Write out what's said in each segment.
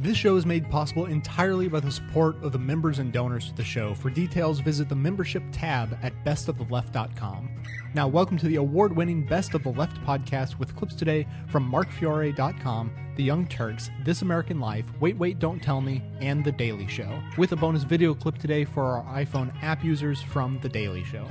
This show is made possible entirely by the support of the members and donors to the show. For details, visit the membership tab at bestoftheleft.com. Now, welcome to the award winning Best of the Left podcast with clips today from markfiore.com, The Young Turks, This American Life, Wait, Wait, Don't Tell Me, and The Daily Show, with a bonus video clip today for our iPhone app users from The Daily Show.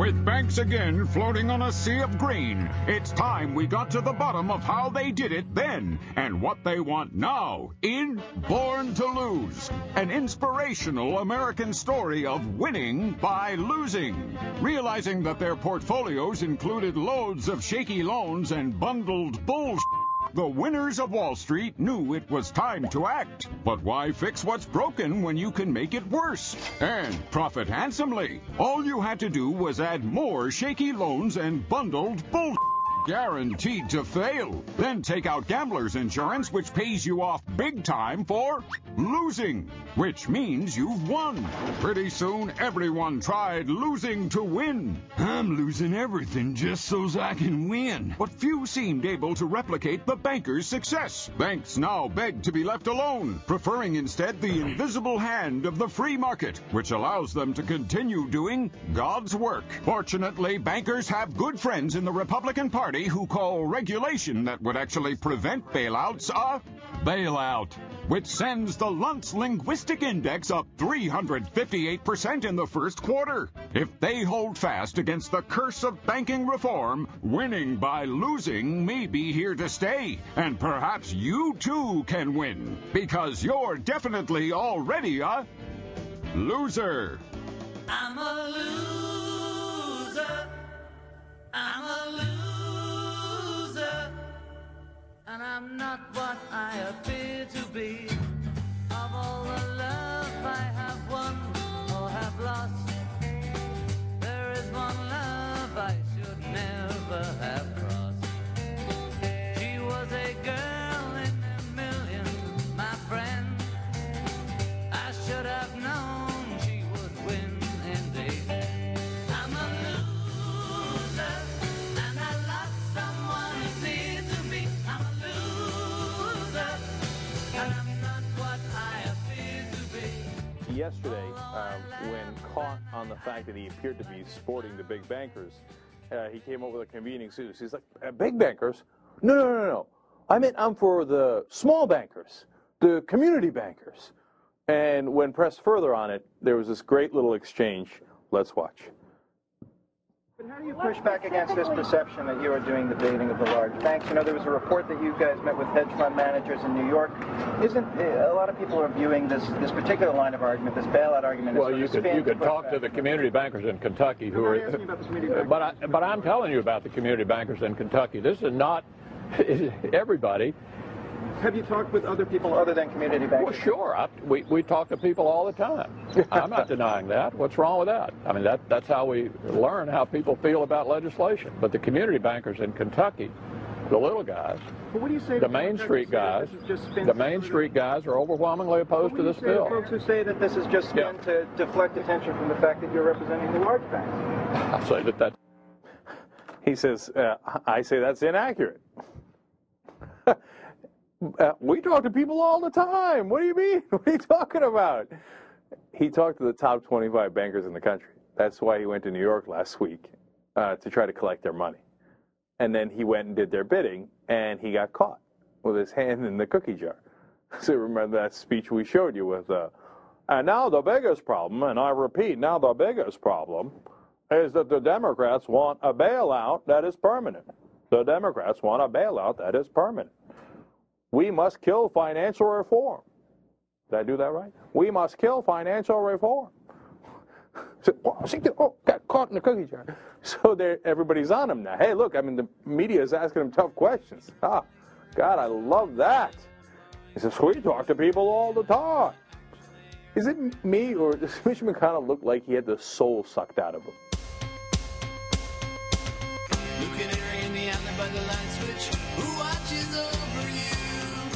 With banks again floating on a sea of green, it's time we got to the bottom of how they did it then and what they want now in Born to Lose, an inspirational American story of winning by losing. Realizing that their portfolios included loads of shaky loans and bundled bullshit. The winners of Wall Street knew it was time to act. But why fix what's broken when you can make it worse? And profit handsomely. All you had to do was add more shaky loans and bundled bull. Guaranteed to fail. Then take out gambler's insurance, which pays you off big time for losing, which means you've won. Pretty soon, everyone tried losing to win. I'm losing everything just so's I can win. But few seemed able to replicate the banker's success. Banks now beg to be left alone, preferring instead the invisible hand of the free market, which allows them to continue doing God's work. Fortunately, bankers have good friends in the Republican Party who call regulation that would actually prevent bailouts a bailout, which sends the Luntz Linguistic Index up 358% in the first quarter. If they hold fast against the curse of banking reform, winning by losing may be here to stay. And perhaps you too can win, because you're definitely already a loser. I'm a loser. On the fact that he appeared to be sporting the big bankers. Uh, he came up with a convening excuse. He's like, uh, "Big bankers? No, no, no, no. I meant I'm for the small bankers, the community bankers." And when pressed further on it, there was this great little exchange. Let's watch. But how do you push back against this perception that you are doing the baiting of the large banks? You know, there was a report that you guys met with hedge fund managers in New York. Isn't uh, a lot of people are viewing this this particular line of argument, this bailout argument, as Well, you could you could talk back? to the community bankers in Kentucky who are. about the community bankers. But I, but I'm telling you about the community bankers in Kentucky. This is not everybody. Have you talked with other people other than community bankers? Well, sure. I, we we talk to people all the time. I'm not denying that. What's wrong with that? I mean, that that's how we learn how people feel about legislation. But the community bankers in Kentucky, the little guys, But what do you say the Main Street guys, that this is just spin the Main Street guys are overwhelmingly opposed What to this say to bill. folks who say that this is just spin Yeah. to deflect attention from the fact that you're representing the large banks? I say that that He says, uh, I say that's inaccurate. Uh, we talk to people all the time. What do you mean? What are you talking about? He talked to the top 25 bankers in the country. That's why he went to New York last week uh, to try to collect their money. And then he went and did their bidding, and he got caught with his hand in the cookie jar. So remember that speech we showed you with, uh, and now the biggest problem, and I repeat, now the biggest problem is that the Democrats want a bailout that is permanent. The Democrats want a bailout that is permanent. We must kill financial reform. Did I do that right? We must kill financial reform. So, oh, oh, got caught in the cookie jar. So everybody's on him now. Hey, look, I mean, the media is asking him tough questions. Ah, God, I love that. He says, we talk to people all the time. Is it me, or does Mitch McConnell look like he had the soul sucked out of him?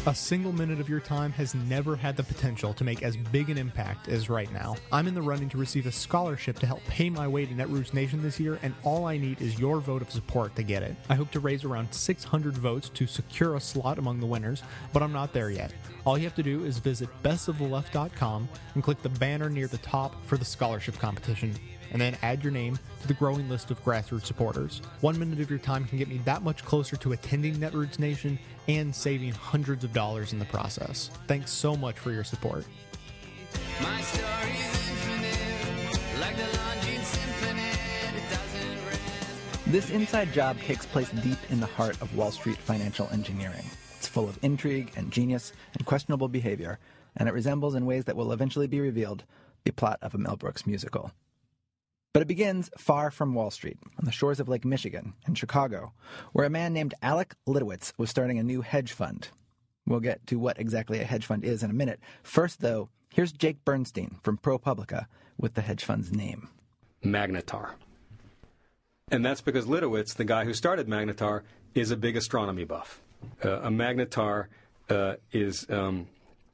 A single minute of your time has never had the potential to make as big an impact as right now. I'm in the running to receive a scholarship to help pay my way to Netroots Nation this year, and all I need is your vote of support to get it. I hope to raise around 600 votes to secure a slot among the winners, but I'm not there yet. All you have to do is visit bestoftheleft.com and click the banner near the top for the scholarship competition and then add your name to the growing list of grassroots supporters. One minute of your time can get me that much closer to attending Netroots Nation and saving hundreds of dollars in the process. Thanks so much for your support. My story's infinite, like the Longines Symphonette. It doesn't rest. This inside job takes place deep in the heart of Wall Street financial engineering. It's full of intrigue and genius and questionable behavior, and it resembles, in ways that will eventually be revealed, the plot of a Mel Brooks musical. But it begins far from Wall Street, on the shores of Lake Michigan in Chicago, where a man named Alec Litowitz was starting a new hedge fund. We'll get to what exactly a hedge fund is in a minute. First, though, here's Jake Bernstein from ProPublica with the hedge fund's name. Magnetar. And that's because Litowitz, the guy who started Magnetar, is a big astronomy buff. Uh, a magnetar uh, is um,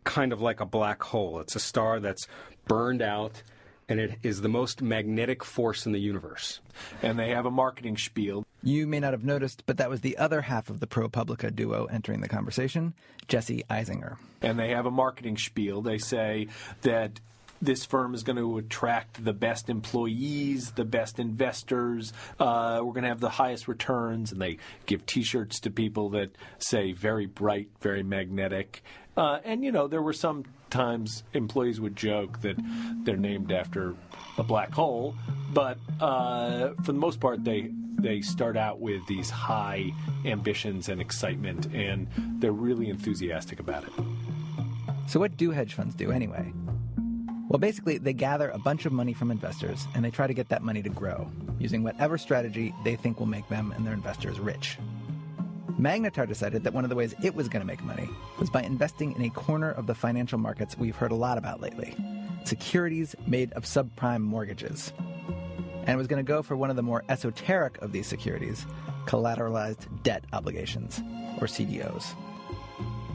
kind of like a black hole. It's a star that's burned out, and it is the most magnetic force in the universe. and they have a marketing spiel. You may not have noticed, but that was the other half of the ProPublica duo entering the conversation, Jesse Eisinger. And they have a marketing spiel. They say that this firm is going to attract the best employees, the best investors. Uh, we're going to have the highest returns, and they give T-shirts to people that say "very bright, very magnetic." Uh, and you know, there were some times employees would joke that they're named after a black hole, but uh, for the most part, they they start out with these high ambitions and excitement, and they're really enthusiastic about it. So, what do hedge funds do anyway? Well, basically, they gather a bunch of money from investors and they try to get that money to grow using whatever strategy they think will make them and their investors rich. Magnetar decided that one of the ways it was going to make money was by investing in a corner of the financial markets we've heard a lot about lately securities made of subprime mortgages. And was going to go for one of the more esoteric of these securities collateralized debt obligations, or CDOs.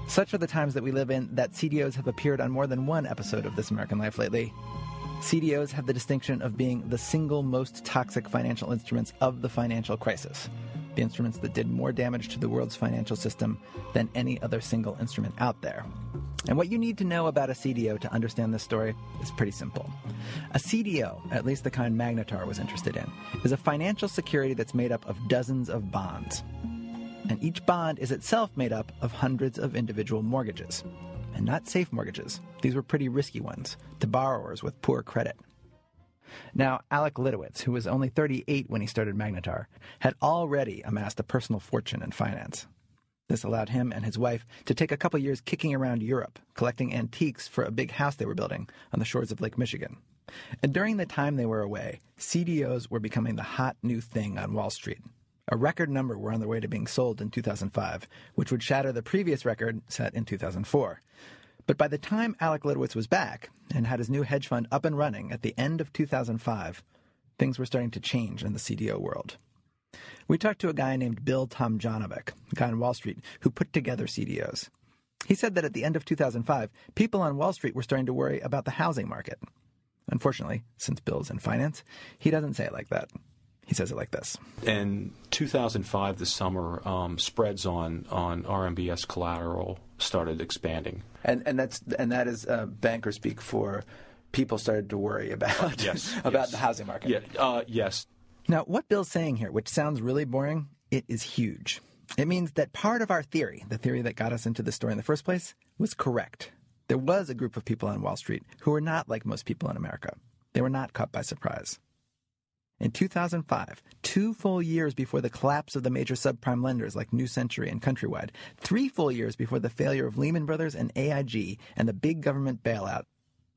Such are the times that we live in that CDOs have appeared on more than one episode of This American Life lately. CDOs have the distinction of being the single most toxic financial instruments of the financial crisis, the instruments that did more damage to the world's financial system than any other single instrument out there. And what you need to know about a CDO to understand this story is pretty simple. A CDO, at least the kind Magnetar was interested in, is a financial security that's made up of dozens of bonds and each bond is itself made up of hundreds of individual mortgages. And not safe mortgages. These were pretty risky ones to borrowers with poor credit. Now, Alec Litowitz, who was only 38 when he started Magnetar, had already amassed a personal fortune in finance. This allowed him and his wife to take a couple years kicking around Europe, collecting antiques for a big house they were building on the shores of Lake Michigan. And during the time they were away, CDOs were becoming the hot new thing on Wall Street. A record number were on their way to being sold in 2005, which would shatter the previous record set in 2004. But by the time Alec Litowitz was back and had his new hedge fund up and running at the end of 2005, things were starting to change in the CDO world. We talked to a guy named Bill Tomjanovic, a guy on Wall Street, who put together CDOs. He said that at the end of 2005, people on Wall Street were starting to worry about the housing market. Unfortunately, since Bill's in finance, he doesn't say it like that. He says it like this. In 2005, the summer, um, spreads on, on RMBS collateral started expanding. And and that's and that is uh, banker speak for people started to worry about yes, about yes. the housing market. Yeah, uh, yes. Now, what Bill's saying here, which sounds really boring, it is huge. It means that part of our theory, the theory that got us into the story in the first place, was correct. There was a group of people on Wall Street who were not like most people in America. They were not caught by surprise. In 2005, two full years before the collapse of the major subprime lenders like New Century and Countrywide, three full years before the failure of Lehman Brothers and AIG and the big government bailout,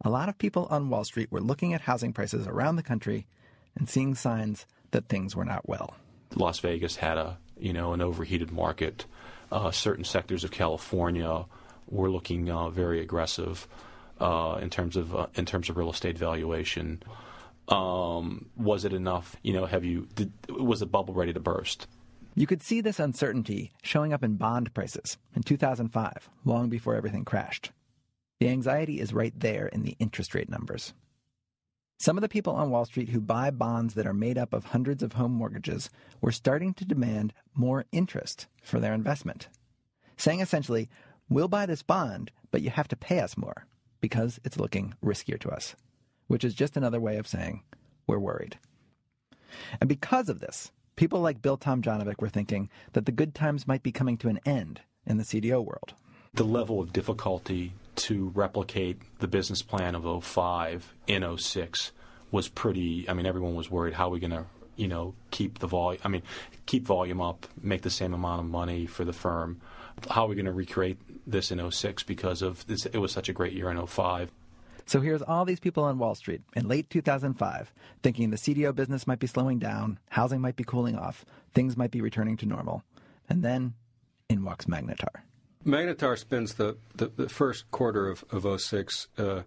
a lot of people on Wall Street were looking at housing prices around the country and seeing signs that things were not well. Las Vegas had a you know an overheated market. Uh, certain sectors of California were looking uh, very aggressive uh, in terms of uh, in terms of real estate valuation. Um, was it enough? You know, have you did, was the bubble ready to burst? You could see this uncertainty showing up in bond prices in 2005, long before everything crashed. The anxiety is right there in the interest rate numbers. Some of the people on Wall Street who buy bonds that are made up of hundreds of home mortgages were starting to demand more interest for their investment, saying essentially, We'll buy this bond, but you have to pay us more because it's looking riskier to us, which is just another way of saying we're worried. And because of this, people like Bill Tomjanovic were thinking that the good times might be coming to an end in the CDO world. The level of difficulty to replicate the business plan of 05 in 06 was pretty, I mean, everyone was worried how are we going to, you know, keep the volume, I mean, keep volume up, make the same amount of money for the firm. How are we going to recreate this in 06 because of this, it was such a great year in 05. So here's all these people on Wall Street in late 2005 thinking the CDO business might be slowing down, housing might be cooling off, things might be returning to normal. And then in walks Magnetar. Magnetar spends the, the, the first quarter of, of 06 uh,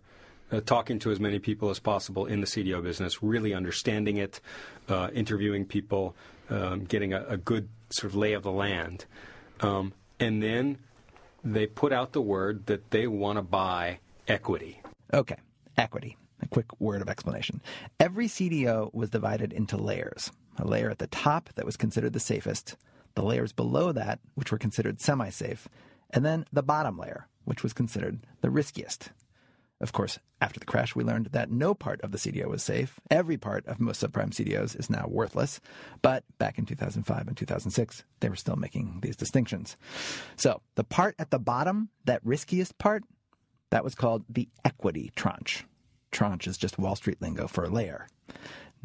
uh, talking to as many people as possible in the CDO business, really understanding it, uh, interviewing people, um, getting a, a, good sort of lay of the land. Um, and then they put out the word that they want to buy equity. Okay, equity. A quick word of explanation. Every CDO was divided into layers. A layer at the top that was considered the safest, the layers below that, which were considered semi safe, and then the bottom layer, which was considered the riskiest. Of course, after the crash, we learned that no part of the CDO was safe. Every part of most subprime CDOs is now worthless. But back in 2005 and 2006, they were still making these distinctions. So the part at the bottom, that riskiest part, that was called the equity tranche. Tranche is just Wall Street lingo for a layer.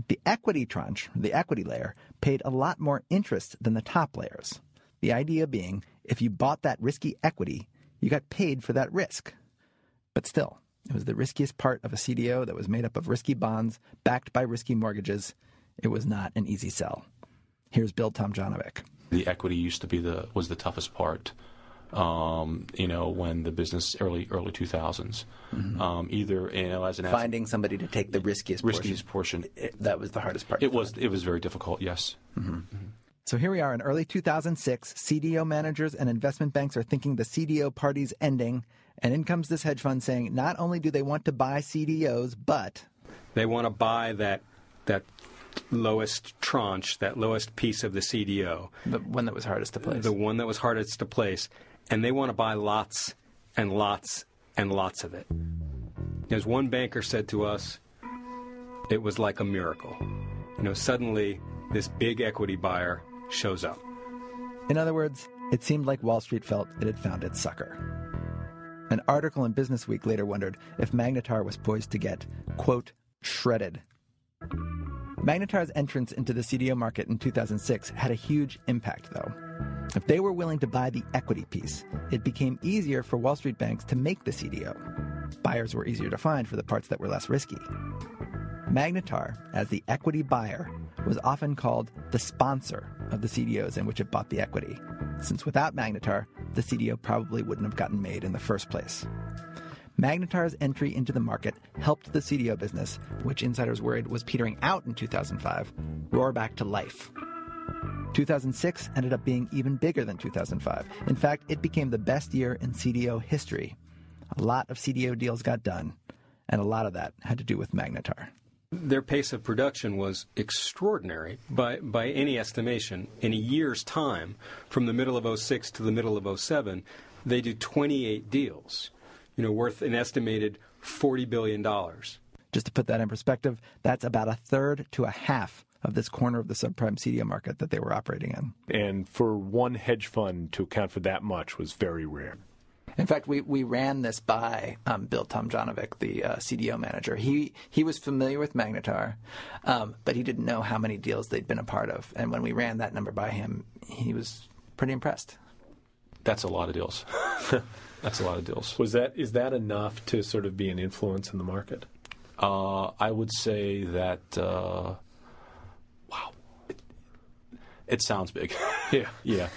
The equity tranche, the equity layer, paid a lot more interest than the top layers. The idea being, if you bought that risky equity, you got paid for that risk. But still, it was the riskiest part of a CDO that was made up of risky bonds backed by risky mortgages. It was not an easy sell. Here's Bill Tomjanovic. The equity used to be the was the toughest part. Um, you know, when the business early early 2000s, mm-hmm. um, either you know as an finding somebody to take the riskiest riskiest portion, portion. It, that was the hardest part. It was it was very difficult. Yes. Mm-hmm. Mm-hmm. So here we are in early 2006. CDO managers and investment banks are thinking the CDO party's ending, and in comes this hedge fund saying not only do they want to buy CDOs, but they want to buy that that lowest tranche, that lowest piece of the CDO, the one that was hardest to place, the one that was hardest to place, and they want to buy lots and lots and lots of it. As one banker said to us, it was like a miracle. You know, suddenly this big equity buyer shows up. In other words, it seemed like Wall Street felt it had found its sucker. An article in Business Week later wondered if Magnetar was poised to get, quote, shredded. Magnetar's entrance into the CDO market in 2006 had a huge impact, though. If they were willing to buy the equity piece, it became easier for Wall Street banks to make the CDO. Buyers were easier to find for the parts that were less risky. Magnetar, as the equity buyer, was often called the sponsor of the CDOs in which it bought the equity, since without Magnetar, the CDO probably wouldn't have gotten made in the first place. Magnetar's entry into the market helped the CDO business, which insiders worried was petering out in 2005, roar back to life. 2006 ended up being even bigger than 2005. In fact, it became the best year in CDO history. A lot of CDO deals got done, and a lot of that had to do with Magnetar. Their pace of production was extraordinary by, by any estimation. In a year's time, from the middle of 06 to the middle of 07, they do 28 deals, you know, worth an estimated $40 billion. Just to put that in perspective, that's about a third to a half of this corner of the subprime CDO market that they were operating in. And for one hedge fund to account for that much was very rare. In fact, we, we ran this by um, Bill Tomjanovic, the uh, CDO manager. He he was familiar with Magnetar, um, but he didn't know how many deals they'd been a part of. And when we ran that number by him, he was pretty impressed. That's a lot of deals. That's a lot of deals. Was that is that enough to sort of be an influence in the market? Uh, I would say that. Uh, wow, it, it sounds big. yeah, yeah.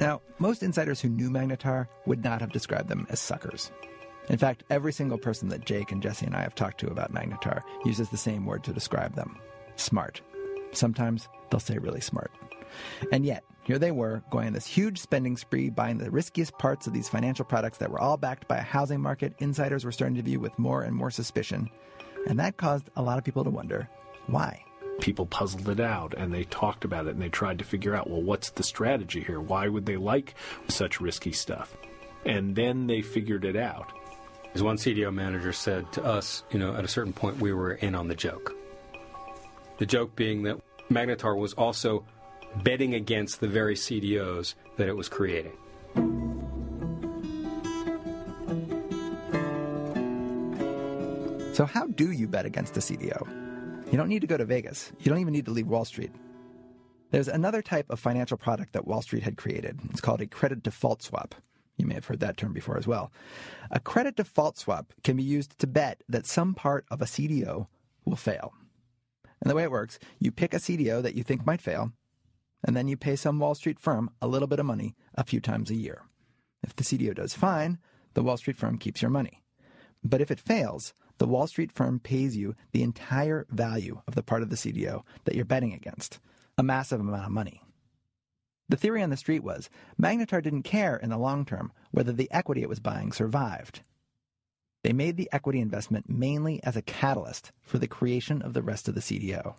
Now, most insiders who knew Magnetar would not have described them as suckers. In fact, every single person that Jake and Jesse and I have talked to about Magnetar uses the same word to describe them smart. Sometimes they'll say really smart. And yet, here they were, going on this huge spending spree, buying the riskiest parts of these financial products that were all backed by a housing market insiders were starting to view with more and more suspicion. And that caused a lot of people to wonder why. People puzzled it out and they talked about it and they tried to figure out, well, what's the strategy here? Why would they like such risky stuff? And then they figured it out. As one CDO manager said to us, you know, at a certain point we were in on the joke. The joke being that Magnetar was also betting against the very CDOs that it was creating. So, how do you bet against a CDO? You don't need to go to Vegas. You don't even need to leave Wall Street. There's another type of financial product that Wall Street had created. It's called a credit default swap. You may have heard that term before as well. A credit default swap can be used to bet that some part of a CDO will fail. And the way it works, you pick a CDO that you think might fail, and then you pay some Wall Street firm a little bit of money a few times a year. If the CDO does fine, the Wall Street firm keeps your money. But if it fails, the Wall Street firm pays you the entire value of the part of the CDO that you're betting against, a massive amount of money. The theory on the street was Magnetar didn't care in the long term whether the equity it was buying survived. They made the equity investment mainly as a catalyst for the creation of the rest of the CDO.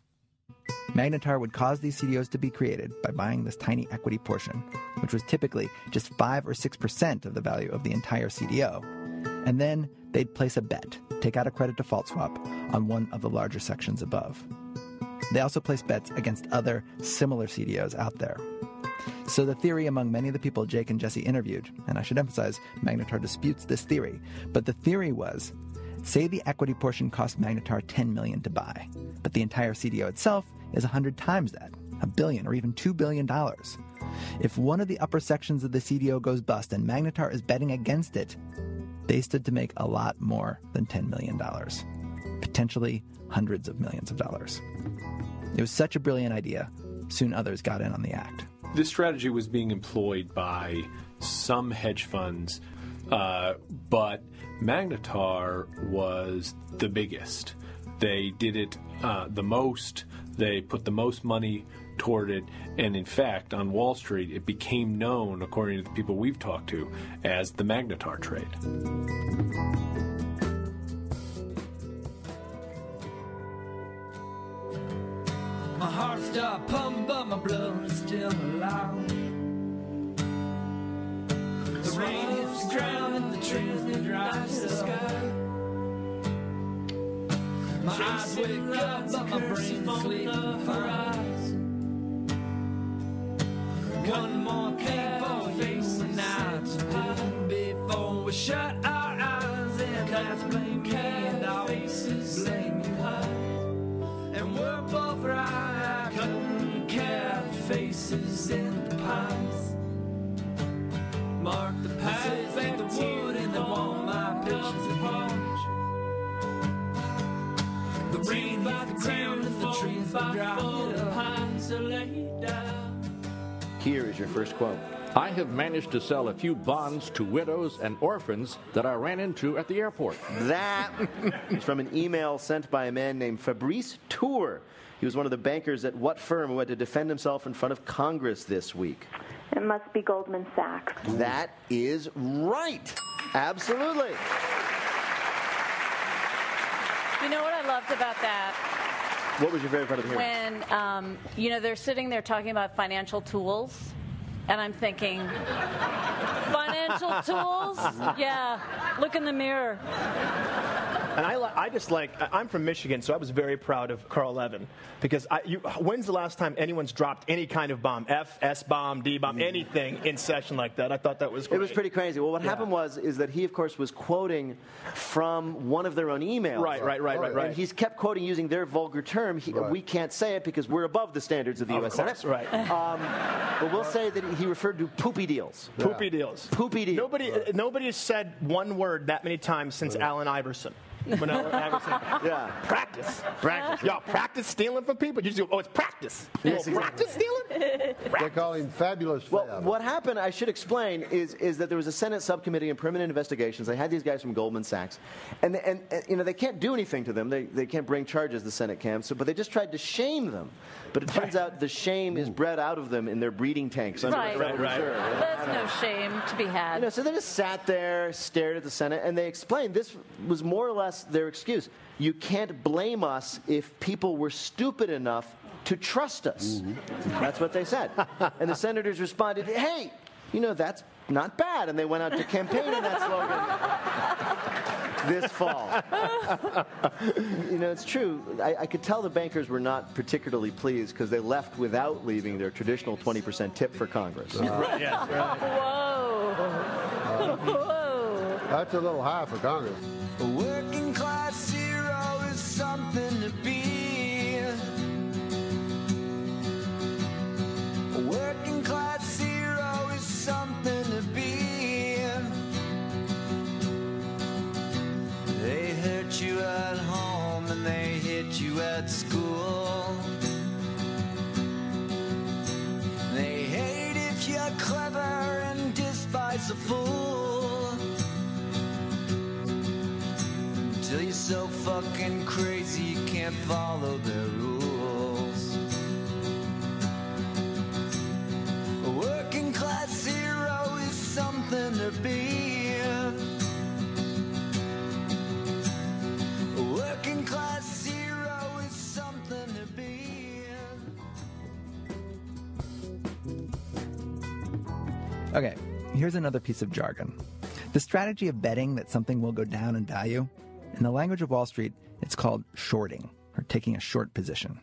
Magnetar would cause these CDOs to be created by buying this tiny equity portion, which was typically just 5 or 6% of the value of the entire CDO. And then they'd place a bet, take out a credit default swap on one of the larger sections above. They also placed bets against other similar CDOs out there. So the theory among many of the people Jake and Jesse interviewed, and I should emphasize, Magnetar disputes this theory, but the theory was say the equity portion cost Magnetar 10 million to buy, but the entire CDO itself is 100 times that, a billion or even 2 billion dollars. If one of the upper sections of the CDO goes bust and Magnetar is betting against it, they stood to make a lot more than $10 million, potentially hundreds of millions of dollars. It was such a brilliant idea, soon others got in on the act. This strategy was being employed by some hedge funds, uh, but Magnetar was the biggest. They did it uh, the most, they put the most money toward it, and in fact, on Wall Street, it became known, according to the people we've talked to, as the Magnetar trade. My pumping, but my blood is still alive. The rain hits the ground and the trees they dries the sky. My eyes wake up, but my brain sleeping fine. One more cake for and night to do before we shut our eyes and that's blame me and I'll blame you. And we're both right. Care the faces in the pines. Mark the path, fake the wood, and then want my pictures of The rain hit the ground and the trees are dry. The pines are laid down. Here is your first quote. I have managed to sell a few bonds to widows and orphans that I ran into at the airport. That is from an email sent by a man named Fabrice Tourre. He was one of the bankers at what firm who had to defend himself in front of Congress this week? It must be Goldman Sachs. That is right. Absolutely. You know what I loved about that? What was your favorite part of the hearing? When, um, you know, they're sitting there talking about financial tools, and I'm thinking, financial tools? Yeah, look in the mirror. And I, I just like, I'm from Michigan, so I was very proud of Carl Levin. Because I, you, when's the last time anyone's dropped any kind of bomb, F, S bomb, D bomb, anything in session like that? I thought that was great. It was pretty crazy. Well, what happened was is that he, of course, was quoting from one of their own emails. Right, right, right, right, right. And he's kept quoting using their vulgar term. He, Right. We can't say it because we're above the standards of the Of U.S. Senate. right. Um, but we'll say that he referred to poopy deals. Poopy deals. Poopy deals. Nobody, uh, nobody has said one word that many times since Allen Iverson. When I, I was saying, yeah. practice. Practice. Y'all practice stealing from people? You just go, oh, it's practice. You Yes, go, practice stealing? They call him fabulous. Well, Fab. what happened, I should explain, is, is that there was a Senate subcommittee on permanent investigations. They had these guys from Goldman Sachs. And, and, and you know, they can't do anything to them. They, they can't bring charges, the Senate can. So, but they just tried to shame them. But it turns out the shame is bred out of them in their breeding tanks under Right. the Federal Right, Reserve. There's no shame to be had. You know, so they just sat there, stared at the Senate, and they explained this was more or less their excuse. You can't blame us if people were stupid enough to trust us. Mm-hmm. That's what they said. And the senators responded, hey, you know, that's not bad. And they went out to campaign on that slogan this fall. you know, it's true. I, I could tell the bankers were not particularly pleased because they left without leaving their traditional 20% tip for Congress. Right, yes, Whoa. Whoa. That's a little high for Congress. A working class hero is something to be. So fucking crazy can't follow their rules. Working class hero is something to be. A working class hero is something to be. Okay, here's another piece of jargon. The strategy of betting that something will go down in value, in the language of Wall Street, it's called shorting, or taking a short position.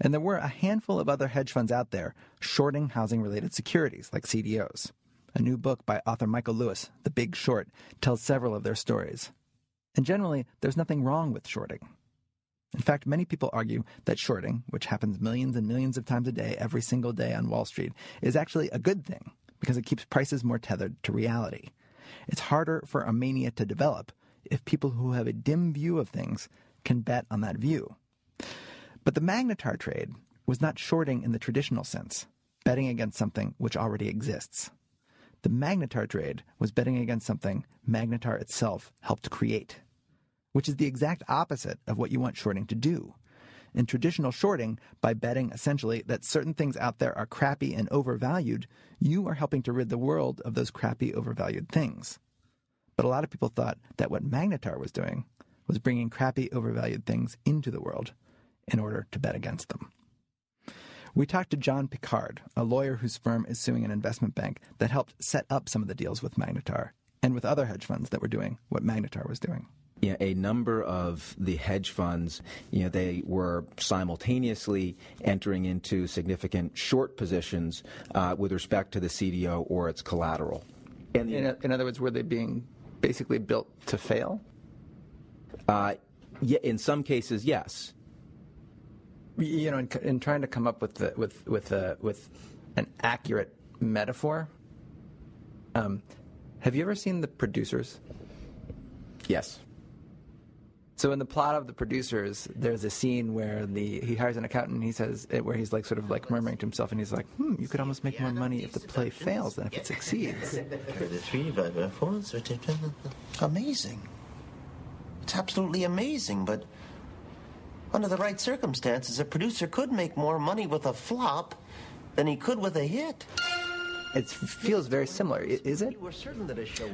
And there were a handful of other hedge funds out there shorting housing related securities, like CDOs. A new book by author Michael Lewis, The Big Short, tells several of their stories. And generally, there's nothing wrong with shorting. In fact, many people argue that shorting, which happens millions and millions of times a day, every single day on Wall Street, is actually a good thing because it keeps prices more tethered to reality. It's harder for a mania to develop if people who have a dim view of things can bet on that view. But the Magnetar trade was not shorting in the traditional sense, betting against something which already exists. The Magnetar trade was betting against something Magnetar itself helped create, which is the exact opposite of what you want shorting to do. In traditional shorting, by betting essentially that certain things out there are crappy and overvalued, you are helping to rid the world of those crappy, overvalued things. But a lot of people thought that what Magnetar was doing was bringing crappy, overvalued things into the world in order to bet against them. We talked to John Picard, a lawyer whose firm is suing an investment bank that helped set up some of the deals with Magnetar and with other hedge funds that were doing what Magnetar was doing. you know, a number of the hedge funds, you know, they were simultaneously entering into significant short positions uh, with respect to the CDO or its collateral. in, in other words, were they being basically built to fail? Uh, yeah, in some cases, yes. You know, in, in trying to come up with the, with with uh, with an accurate metaphor. Um, have you ever seen the producers? Yes. So in the plot of the producers, there's a scene where the he hires an accountant. and He says where he's like sort of like murmuring to himself, and he's like, "Hmm, you could almost make more money if the play fails than if it succeeds." Amazing. It's absolutely amazing, but under the right circumstances, a producer could make more money with a flop than he could with a hit. It feels very similar, is it?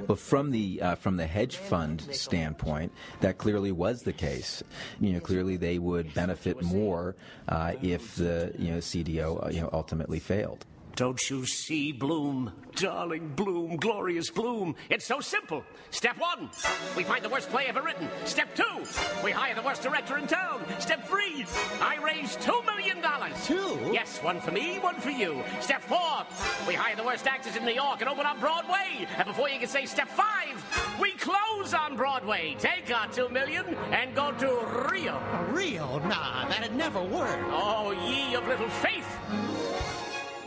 Well, from the uh, from the hedge fund standpoint, that clearly was the case. You know, clearly they would benefit more uh, if the you know CDO uh, you know ultimately failed. Don't you see, Bloom? Darling Bloom, glorious Bloom. It's so simple. Step one, we find the worst play ever written. Step two, we hire the worst director in town. Step three, I raise two million dollars. Two? Yes, one for me, one for you. Step four, we hire the worst actors in New York and open up Broadway. And before you can say step five, we close on Broadway. Take our two million and go to Rio. Rio? Nah, that'd never work. Oh, ye of little faith.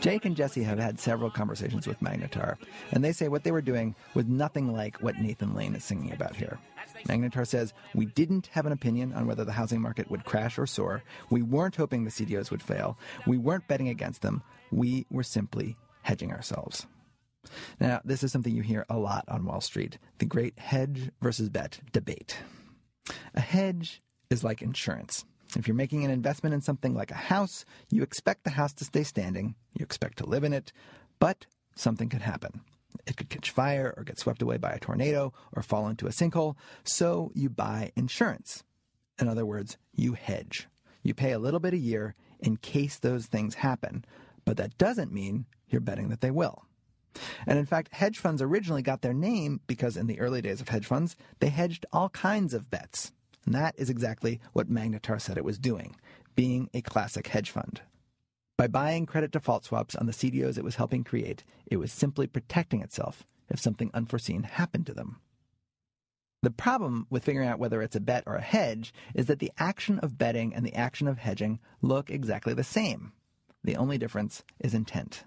Jake and Jesse have had several conversations with Magnetar, and they say what they were doing was nothing like what Nathan Lane is singing about here. Magnetar says, We didn't have an opinion on whether the housing market would crash or soar. We weren't hoping the CDOs would fail. We weren't betting against them. We were simply hedging ourselves. Now, this is something you hear a lot on Wall Street the great hedge versus bet debate. A hedge is like insurance. If you're making an investment in something like a house, you expect the house to stay standing, you expect to live in it, but something could happen. It could catch fire or get swept away by a tornado or fall into a sinkhole, so you buy insurance. In other words, you hedge. You pay a little bit a year in case those things happen, but that doesn't mean you're betting that they will. And in fact, hedge funds originally got their name because in the early days of hedge funds, they hedged all kinds of bets. And that is exactly what Magnetar said it was doing, being a classic hedge fund. By buying credit default swaps on the CDOs it was helping create, it was simply protecting itself if something unforeseen happened to them. The problem with figuring out whether it's a bet or a hedge is that the action of betting and the action of hedging look exactly the same. The only difference is intent.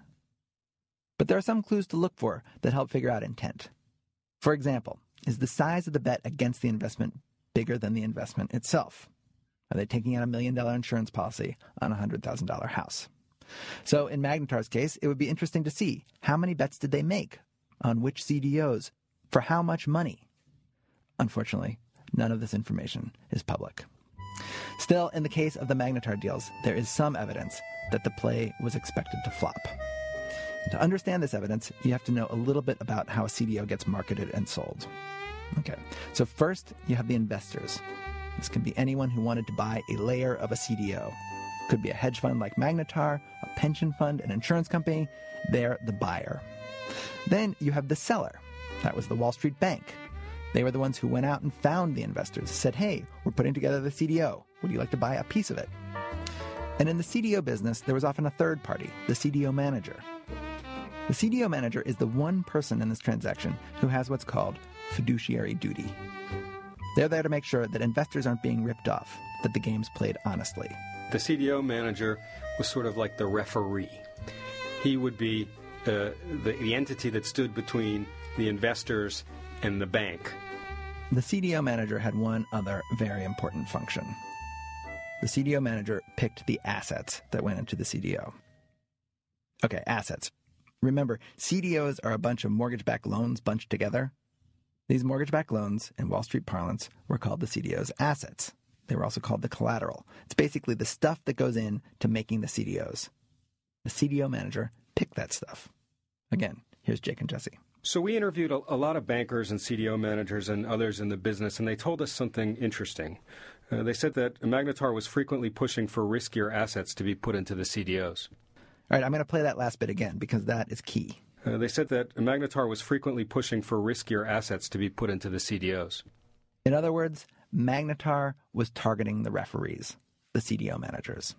But there are some clues to look for that help figure out intent. For example, is the size of the bet against the investment bigger than the investment itself? Are they taking out a million dollar insurance policy on a $100,000 house? So in Magnetar's case, it would be interesting to see how many bets did they make on which CDOs for how much money? Unfortunately, none of this information is public. Still, in the case of the Magnetar deals, there is some evidence that the play was expected to flop. To understand this evidence, you have to know a little bit about how a CDO gets marketed and sold. Okay, so first you have the investors. This can be anyone who wanted to buy a layer of a CDO. Could be a hedge fund like Magnetar, a pension fund, an insurance company. They're the buyer. Then you have the seller. That was the Wall Street Bank. They were the ones who went out and found the investors, said, hey, we're putting together the CDO. Would you like to buy a piece of it? And in the CDO business, there was often a third party, the CDO manager. The CDO manager is the one person in this transaction who has what's called fiduciary duty. They're there to make sure that investors aren't being ripped off, that the game's played honestly. The CDO manager was sort of like the referee. He would be uh, the, the entity that stood between the investors and the bank. The CDO manager had one other very important function. The CDO manager picked the assets that went into the CDO. Okay, assets. Remember, CDOs are a bunch of mortgage backed loans bunched together. These mortgage backed loans, in Wall Street parlance, were called the CDO's assets. They were also called the collateral. It's basically the stuff that goes in to making the CDOs. The CDO manager picked that stuff. Again, here's Jake and Jesse. So we interviewed a, a lot of bankers and CDO managers and others in the business, and they told us something interesting. Uh, they said that Magnetar was frequently pushing for riskier assets to be put into the CDOs. All right, I'm going to play that last bit again because that is key. Uh, they said that Magnetar was frequently pushing for riskier assets to be put into the CDOs. In other words, Magnetar was targeting the referees, the CDO managers.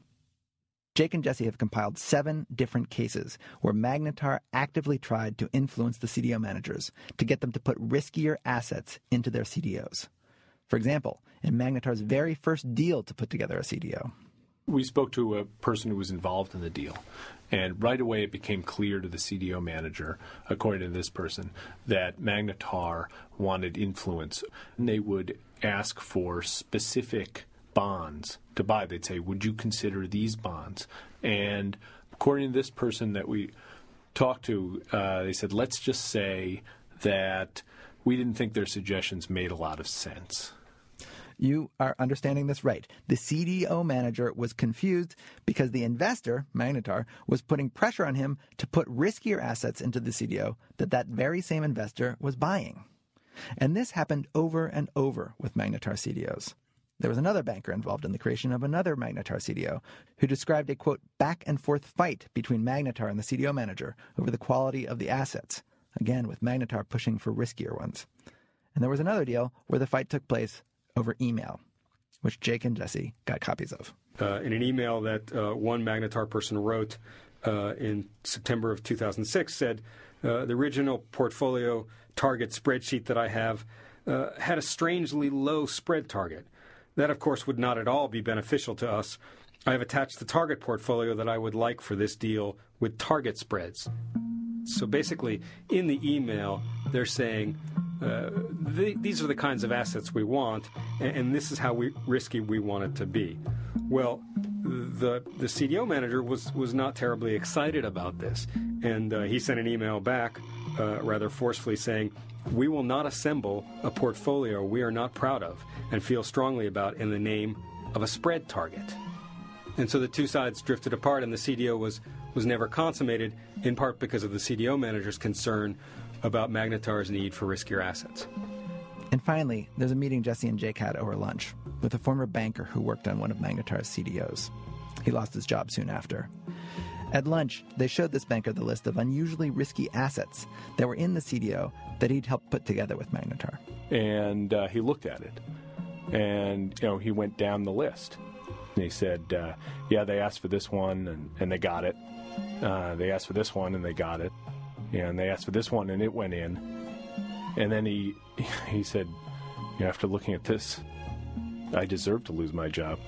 Jake and Jesse have compiled seven different cases where Magnetar actively tried to influence the CDO managers to get them to put riskier assets into their CDOs. For example, in Magnetar's very first deal to put together a CDO. We spoke to a person who was involved in the deal, and right away it became clear to the CDO manager, according to this person, that Magnetar wanted influence. And they would ask for specific bonds to buy. They'd say, Would you consider these bonds? And according to this person that we talked to, uh, they said, Let's just say that we didn't think their suggestions made a lot of sense. You are understanding this right. The CDO manager was confused because the investor, Magnetar, was putting pressure on him to put riskier assets into the CDO that that very same investor was buying. And this happened over and over with Magnetar CDOs. There was another banker involved in the creation of another Magnetar CDO who described a quote back and forth fight between Magnetar and the CDO manager over the quality of the assets, again with Magnetar pushing for riskier ones. And there was another deal where the fight took place over email, which Jake and Jesse got copies of. Uh, in an email that uh, one Magnetar person wrote uh, in September of 2006, said uh, the original portfolio target spreadsheet that I have uh, had a strangely low spread target. That, of course, would not at all be beneficial to us. I have attached the target portfolio that I would like for this deal with target spreads. So basically, in the email, they're saying uh, th- these are the kinds of assets we want, and, and this is how we, risky we want it to be. Well, the the CDO manager was was not terribly excited about this, and uh, he sent an email back, uh, rather forcefully, saying, "We will not assemble a portfolio we are not proud of and feel strongly about in the name of a spread target." And so the two sides drifted apart, and the CDO was was never consummated, in part because of the CDO manager's concern about Magnetar's need for riskier assets. And finally, there's a meeting Jesse and Jake had over lunch with a former banker who worked on one of Magnetar's CDOs. He lost his job soon after. At lunch, they showed this banker the list of unusually risky assets that were in the CDO that he'd helped put together with Magnetar. And uh, he looked at it, and you know he went down the list. And he said, uh, "Yeah, they asked for this one, and, and they got it. Uh, they asked for this one, and they got it. And they asked for this one, and it went in. And then he he said, you know, after looking at this, I deserve to lose my job."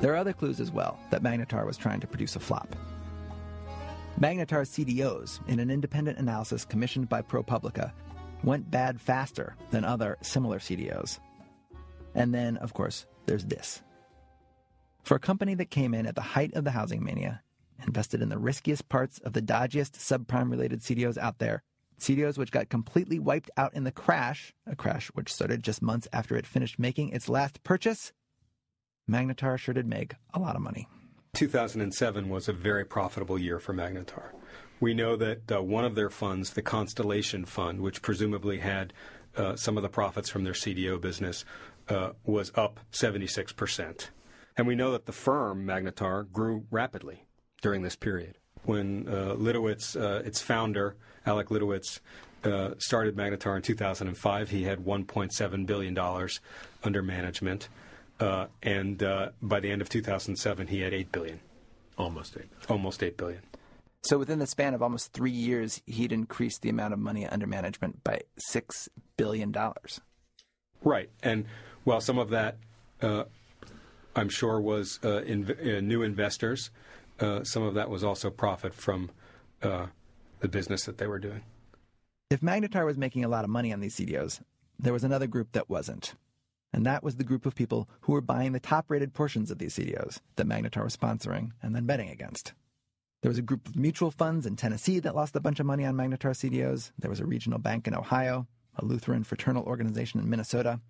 There are other clues as well that Magnetar was trying to produce a flop. Magnetar's CDOs, in an independent analysis commissioned by ProPublica, went bad faster than other similar CDOs. And then, of course, there's this. For a company that came in at the height of the housing mania, invested in the riskiest parts of the dodgiest subprime related CDOs out there, CDOs which got completely wiped out in the crash, a crash which started just months after it finished making its last purchase, Magnetar sure did make a lot of money. 2007 was a very profitable year for Magnetar. We know that uh, one of their funds, the Constellation Fund, which presumably had uh, some of the profits from their CDO business, uh, was up 76%. And we know that the firm, Magnetar, grew rapidly during this period. When uh, Litowitz, uh, its founder, Alec Litowitz, uh, started Magnetar in 2005, he had $1.7 billion under management. Uh, and uh, by the end of 2007, he had eight billion, almost eight, almost eight billion. So within the span of almost three years, he'd increased the amount of money under management by six billion dollars. Right, and while some of that, uh, I'm sure, was uh, inv- uh, new investors, uh, some of that was also profit from the business that they were doing. If Magnetar was making a lot of money on these CDOs, there was another group that wasn't. And that was the group of people who were buying the top rated portions of these CDOs that Magnetar was sponsoring and then betting against. There was a group of mutual funds in Tennessee that lost a bunch of money on Magnetar CDOs. There was a regional bank in Ohio, a Lutheran fraternal organization in Minnesota.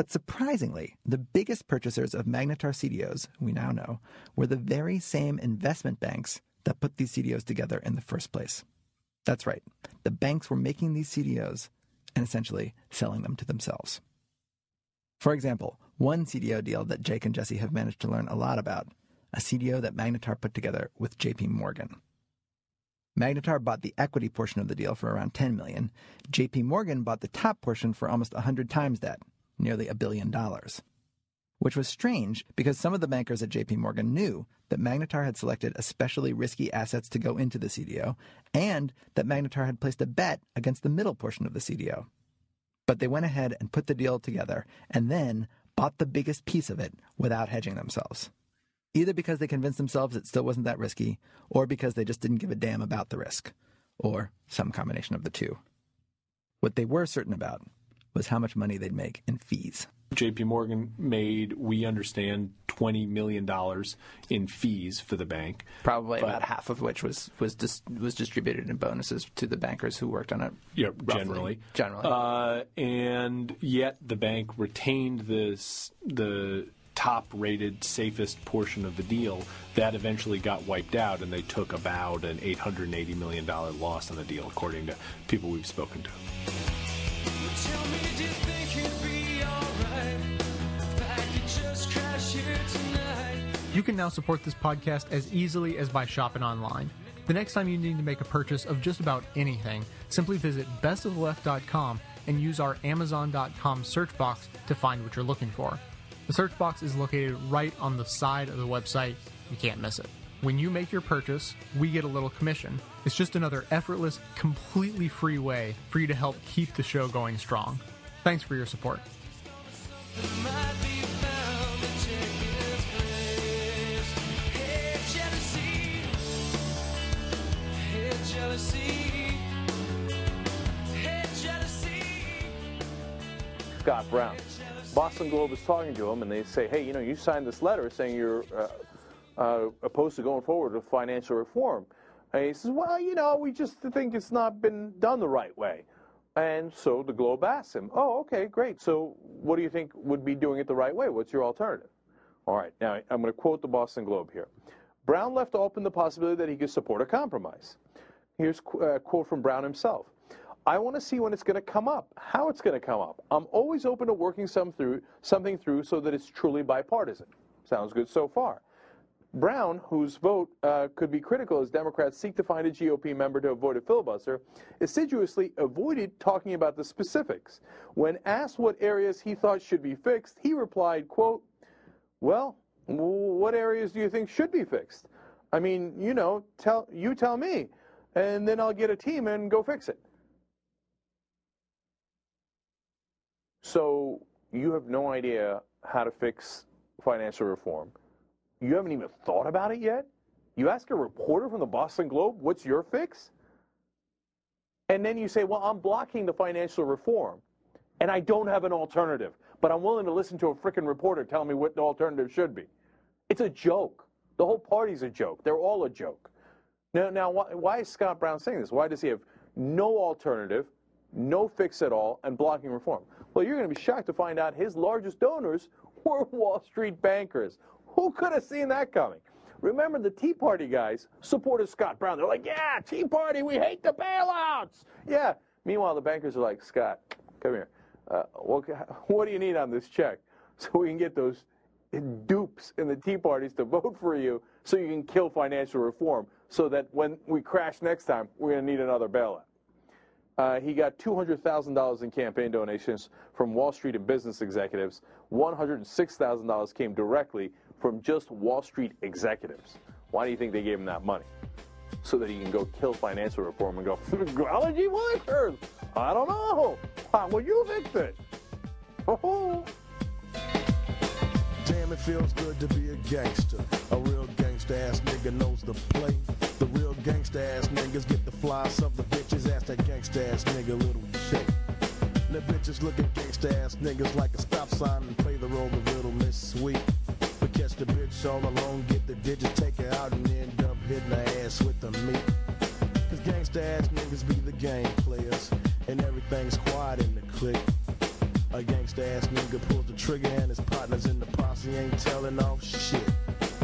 But surprisingly, the biggest purchasers of Magnetar CDOs, we now know, were the very same investment banks that put these CDOs together in the first place. That's right, the banks were making these CDOs and essentially selling them to themselves. For example, one CDO deal that Jake and Jesse have managed to learn a lot about, a CDO that Magnetar put together with JP Morgan. Magnetar bought the equity portion of the deal for around 10 million. JP Morgan bought the top portion for almost 100 times that, nearly a billion dollars. Which was strange because some of the bankers at JP Morgan knew that Magnetar had selected especially risky assets to go into the CDO and that Magnetar had placed a bet against the middle portion of the CDO. But they went ahead and put the deal together and then bought the biggest piece of it without hedging themselves. Either because they convinced themselves it still wasn't that risky, or because they just didn't give a damn about the risk, or some combination of the two. What they were certain about was how much money they'd make in fees. JP Morgan made, we understand, $20 million in fees for the bank. Probably but, about half of which was was dis- was distributed in bonuses to the bankers who worked on it. Yeah, roughly, generally. Generally. Uh, and yet the bank retained this the top rated safest portion of the deal that eventually got wiped out and they took about an $880 million loss on the deal according to people we've spoken to You can now support this podcast as easily as by shopping online. The next time you need to make a purchase of just about anything, simply visit bestoftheleft.com and use our amazon.com search box to find what you're looking for. The search box is located right on the side of the website. You can't miss it. When you make your purchase, we get a little commission. It's just another effortless, completely free way for you to help keep the show going strong. Thanks for your support. Scott Brown. Boston Globe is talking to him, and they say, "Hey, you know, you signed this letter saying you're uh, uh, opposed to going forward with financial reform." And he says, "Well, you know, we just think it's not been done the right way." And so the Globe asks him, "Oh, okay, great. So what do you think would be doing it the right way? What's your alternative?" All right. Now I'm going to quote the Boston Globe here. Brown left open the possibility that he could support a compromise. Here's a quote from Brown himself. I want to see when it's going to come up, how it's going to come up. I'm always open to working some through, something through so that it's truly bipartisan. Sounds good so far. Brown, whose vote uh, could be critical as Democrats seek to find a GOP member to avoid a filibuster, assiduously avoided talking about the specifics. When asked what areas he thought should be fixed, he replied, quote, well, what areas do you think should be fixed? I mean, you know, tell you tell me, and then I'll get a team and go fix it. So you have no idea how to fix financial reform. You haven't even thought about it yet? You ask a reporter from the Boston Globe, what's your fix? And then you say, well, I'm blocking the financial reform and I don't have an alternative, but I'm willing to listen to a freaking reporter tell me what the alternative should be. It's a joke. The whole party's a joke. They're all a joke. Now, now why, why is Scott Brown saying this? Why does he have no alternative, no fix at all, and blocking reform? Well, you're going to be shocked to find out his largest donors were Wall Street bankers. Who could have seen that coming? Remember, the Tea Party guys supported Scott Brown. They're like, yeah, Tea Party, we hate the bailouts. Yeah. Meanwhile, the bankers are like, Scott, come here. Uh, what, what do you need on this check? So we can get those dupes in the Tea Parties to vote for you so you can kill financial reform so that when we crash next time, we're going to need another bailout. Uh, he got $200,000 in campaign donations from Wall Street and business executives. $106,000 came directly from just Wall Street executives. Why do you think they gave him that money? So that he can go kill financial reform and go, allergy blinkers? I don't know. How will you fix it? Oh. Damn, it feels good to be a gangster. A real gangster ass nigga knows the play. The real gangster ass niggas get the flies of the bitches. Ask that gangster ass nigga little shit. The bitches look at gangster ass niggas like a stop sign and play the role of little Miss Sweet. But catch the bitch all alone, get the digits, take her out, and end up hitting her ass with the meat. Cause gangsta ass niggas be the game players, and everything's quiet in the clique. A gangsta ass nigga pulls the trigger and his partners in the posse ain't telling off shit.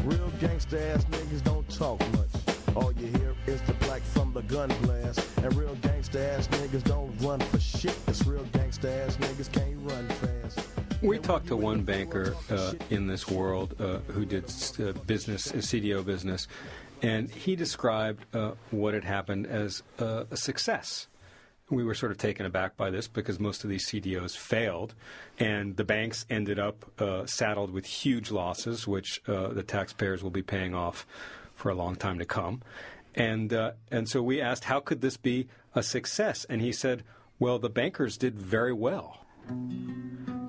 Real gangsta ass niggas don't talk much. All you hear is the black from the gun blast. And real gangsta ass niggas don't run for shit. Cause real gangsta ass niggas can't run fast. We talked to one banker uh, in this world uh, who did uh, business, CDO business, and he described uh, what had happened as uh, a success. We were sort of taken aback by this because most of these CDOs failed, and the banks ended up uh, saddled with huge losses, which the taxpayers will be paying off for a long time to come. And and so we asked, how could this be a success? And he said, well, the bankers did very well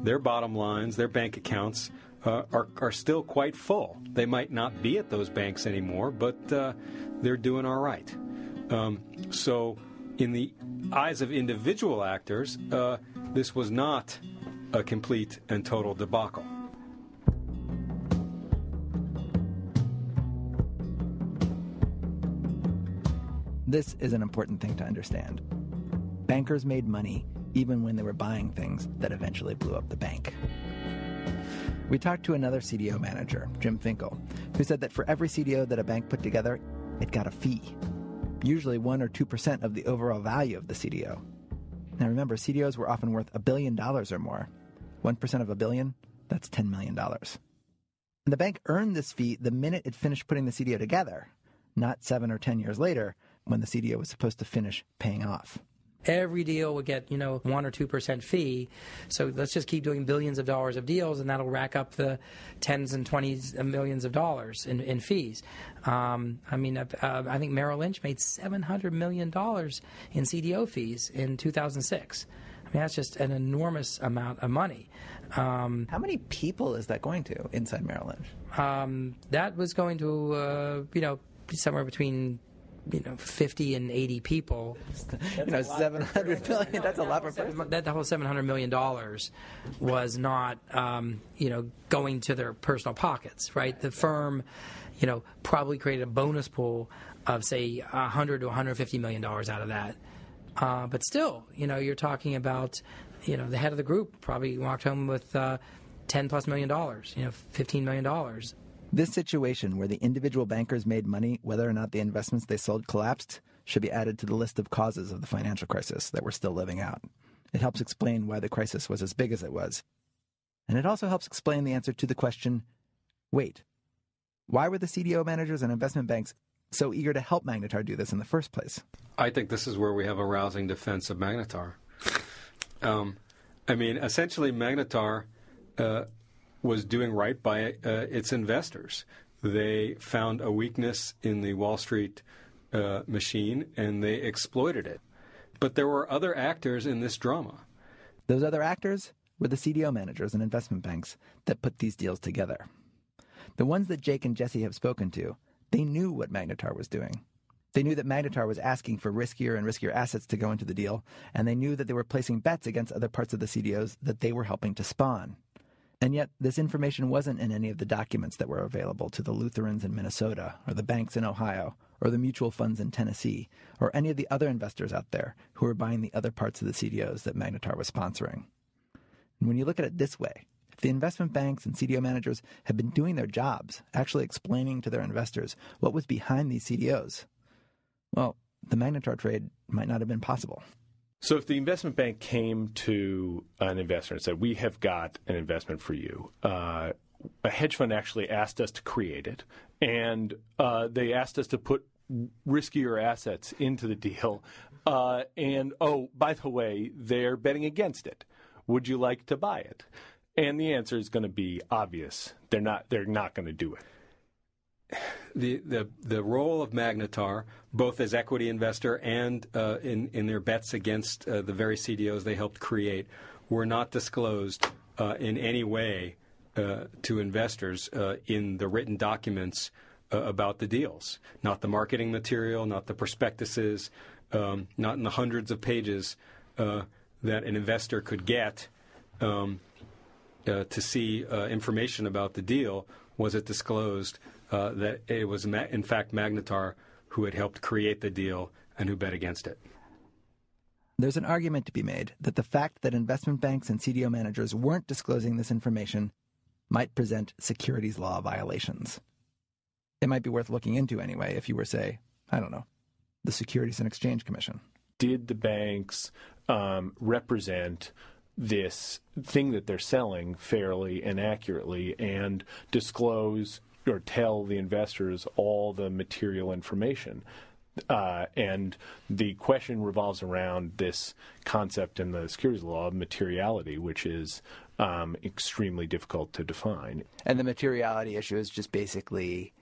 their bottom lines, their bank accounts uh, are, are still quite full. They might not be at those banks anymore, but uh, they're doing all right. Um, so, in the eyes of individual actors, uh, this was not a complete and total debacle. This is an important thing to understand. Bankers made money even when they were buying things that eventually blew up the bank. We talked to another CDO manager, Jim Finkel, who said that for every CDO that a bank put together, it got a fee, usually 1 or 2% of the overall value of the CDO. Now remember, CDOs were often worth a billion dollars or more. 1% of a billion, that's $10 million. And the bank earned this fee the minute it finished putting the CDO together, not seven or 10 years later when the CDO was supposed to finish paying off. Every deal would get, you know, one or two percent fee. So let's just keep doing billions of dollars of deals, and that'll rack up the tens and twenties of millions of dollars in, in fees. Um, I mean, uh, I think Merrill Lynch made seven hundred million dollars in CDO fees in 2006. I mean, that's just an enormous amount of money. Um, How many people is that going to inside Merrill Lynch? Um, that was going to, uh, you know, somewhere between you know 50 and 80 people. you know, 700 million. That's a lot for that the whole 700 million dollars was not um, you know going to their personal pockets, right? The firm, you know, probably created a bonus pool of say 100 to 150 million dollars out of that. Uh, but still, you know, you're talking about, you know, the head of the group probably walked home with uh, 10 plus million dollars, you know, 15 million dollars. This situation where the individual bankers made money, whether or not the investments they sold collapsed, should be added to the list of causes of the financial crisis that we're still living out. It helps explain why the crisis was as big as it was. And it also helps explain the answer to the question wait, why were the CDO managers and investment banks so eager to help Magnetar do this in the first place? I think this is where we have a rousing defense of Magnetar. Um, I mean, essentially, Magnetar uh, was doing right by uh, its investors. They found a weakness in the Wall Street uh, machine and they exploited it. But there were other actors in this drama. Those other actors were the CDO managers and investment banks that put these deals together. The ones that Jake and Jesse have spoken to, they knew what Magnetar was doing. They knew that Magnetar was asking for riskier and riskier assets to go into the deal, and they knew that they were placing bets against other parts of the CDOs that they were helping to spawn. And yet, this information wasn't in any of the documents that were available to the Lutherans in Minnesota, or the banks in Ohio, or the mutual funds in Tennessee, or any of the other investors out there who were buying the other parts of the CDOs that Magnetar was sponsoring. And when you look at it this way, if the investment banks and CDO managers had been doing their jobs, actually explaining to their investors what was behind these CDOs, well, the Magnetar trade might not have been possible. So if the investment bank came to an investor and said, "We have got an investment for you," uh, a hedge fund actually asked us to create it, and uh, they asked us to put riskier assets into the deal. Uh, and oh, by the way, they're betting against it. Would you like to buy it? And the answer is going to be obvious. They're not. They're not going to do it the, the the role of Magnetar, both as equity investor and uh, in in their bets against uh, the very CDOs they helped create, were not disclosed uh, in any way uh, to investors uh, in the written documents uh, about the deals. Not the marketing material, not the prospectuses, um, not in the hundreds of pages that an investor could get um, to see information about the deal. Was it disclosed? Uh, that it was in fact Magnetar who had helped create the deal and who bet against it. There's an argument to be made that the fact that investment banks and CDO managers weren't disclosing this information might present securities law violations. It might be worth looking into anyway if you were, say, I don't know, the Securities and Exchange Commission. Did the banks um, represent this thing that they're selling fairly and accurately and disclose or tell the investors all the material information. Uh, and the question revolves around this concept in the securities law of materiality, which is um, extremely difficult to define. And the materiality issue is just basically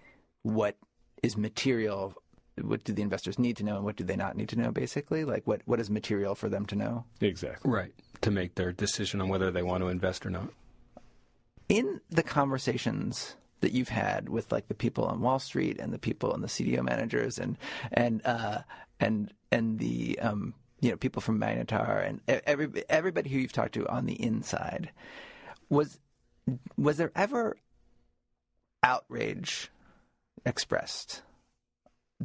what is material. What do the investors need to know, and what do they not need to know? Basically, like what what is material for them to know? Exactly. Right to make their decision on whether they want to invest or not. In the conversations that you've had with like the people on Wall Street and the people and the CDO managers and and uh, and and the um, you know people from Magnetar and every everybody who you've talked to on the inside was was there ever outrage expressed?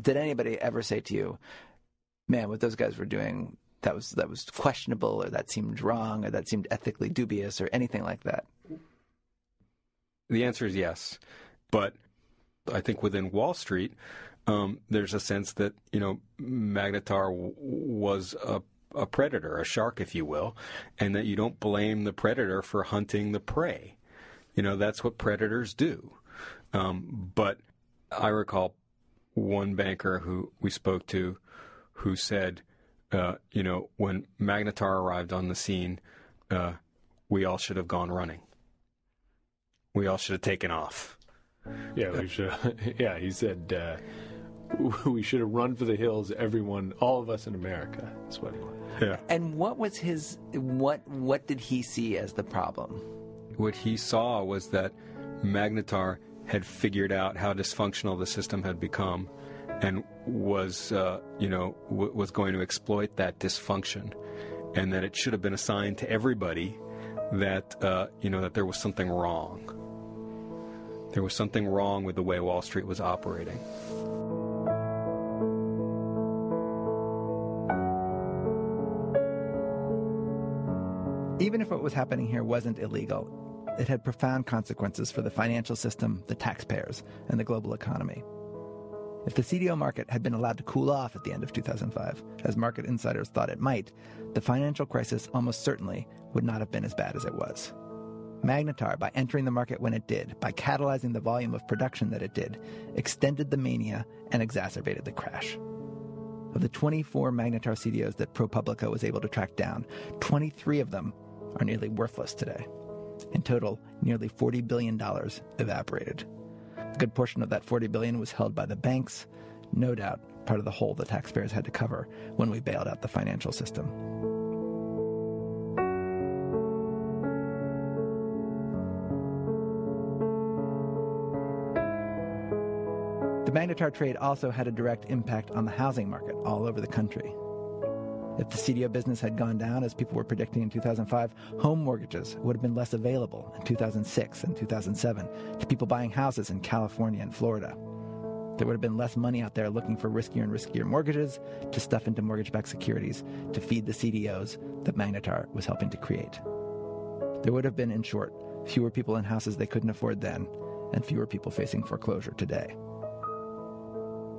Did anybody ever say to you, "Man, what those guys were doing that was that was questionable, or that seemed wrong, or that seemed ethically dubious, or anything like that"? The answer is yes. But I think within Wall Street, um, there's a sense that, you know, Magnetar w- was a, a predator, a shark, if you will, and that you don't blame the predator for hunting the prey. You know, that's what predators do. Um, but I recall one banker who we spoke to who said, uh, you know, when Magnetar arrived on the scene, uh, we all should have gone running we all should have taken off. Yeah, we should. Yeah, he said uh, we should have run for the hills. Everyone, all of us in America. That's what he wanted. Yeah. And what was his? What What did he see as the problem? What he saw was that Magnetar had figured out how dysfunctional the system had become, and was, uh, you know, w- was going to exploit that dysfunction, and that it should have been assigned to everybody that, uh, you know, that there was something wrong. There was something wrong with the way Wall Street was operating. Even if what was happening here wasn't illegal, it had profound consequences for the financial system, the taxpayers, and the global economy. If the CDO market had been allowed to cool off at the end of 2005, as market insiders thought it might, the financial crisis almost certainly would not have been as bad as it was. Magnetar, by entering the market when it did, by catalyzing the volume of production that it did, extended the mania and exacerbated the crash. Of the 24 Magnetar CDOs that ProPublica was able to track down, 23 of them are nearly worthless today. In total, nearly $40 billion evaporated. A good portion of that 40 billion was held by the banks, no doubt part of the hole the taxpayers had to cover when we bailed out the financial system. The Magnetar trade also had a direct impact on the housing market all over the country. If the CDO business had gone down, as people were predicting in 2005, home mortgages would have been less available in 2006 and 2007 to people buying houses in California and Florida. There would have been less money out there looking for riskier and riskier mortgages to stuff into mortgage backed securities to feed the CDOs that Magnetar was helping to create. There would have been, in short, fewer people in houses they couldn't afford then and fewer people facing foreclosure today.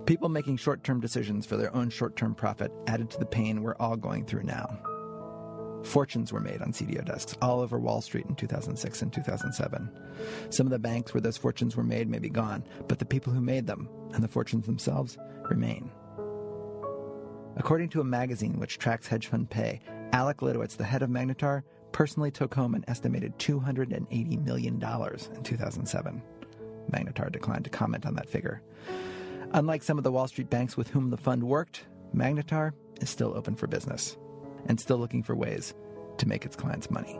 People making short term decisions for their own short term profit added to the pain we're all going through now. Fortunes were made on CDO desks all over Wall Street in 2006 and 2007. Some of the banks where those fortunes were made may be gone, but the people who made them and the fortunes themselves remain. According to a magazine which tracks hedge fund pay, Alec Litowitz, the head of Magnetar, personally took home an estimated $280 million in 2007. Magnetar declined to comment on that figure. Unlike some of the Wall Street banks with whom the fund worked, Magnetar is still open for business and still looking for ways to make its clients money.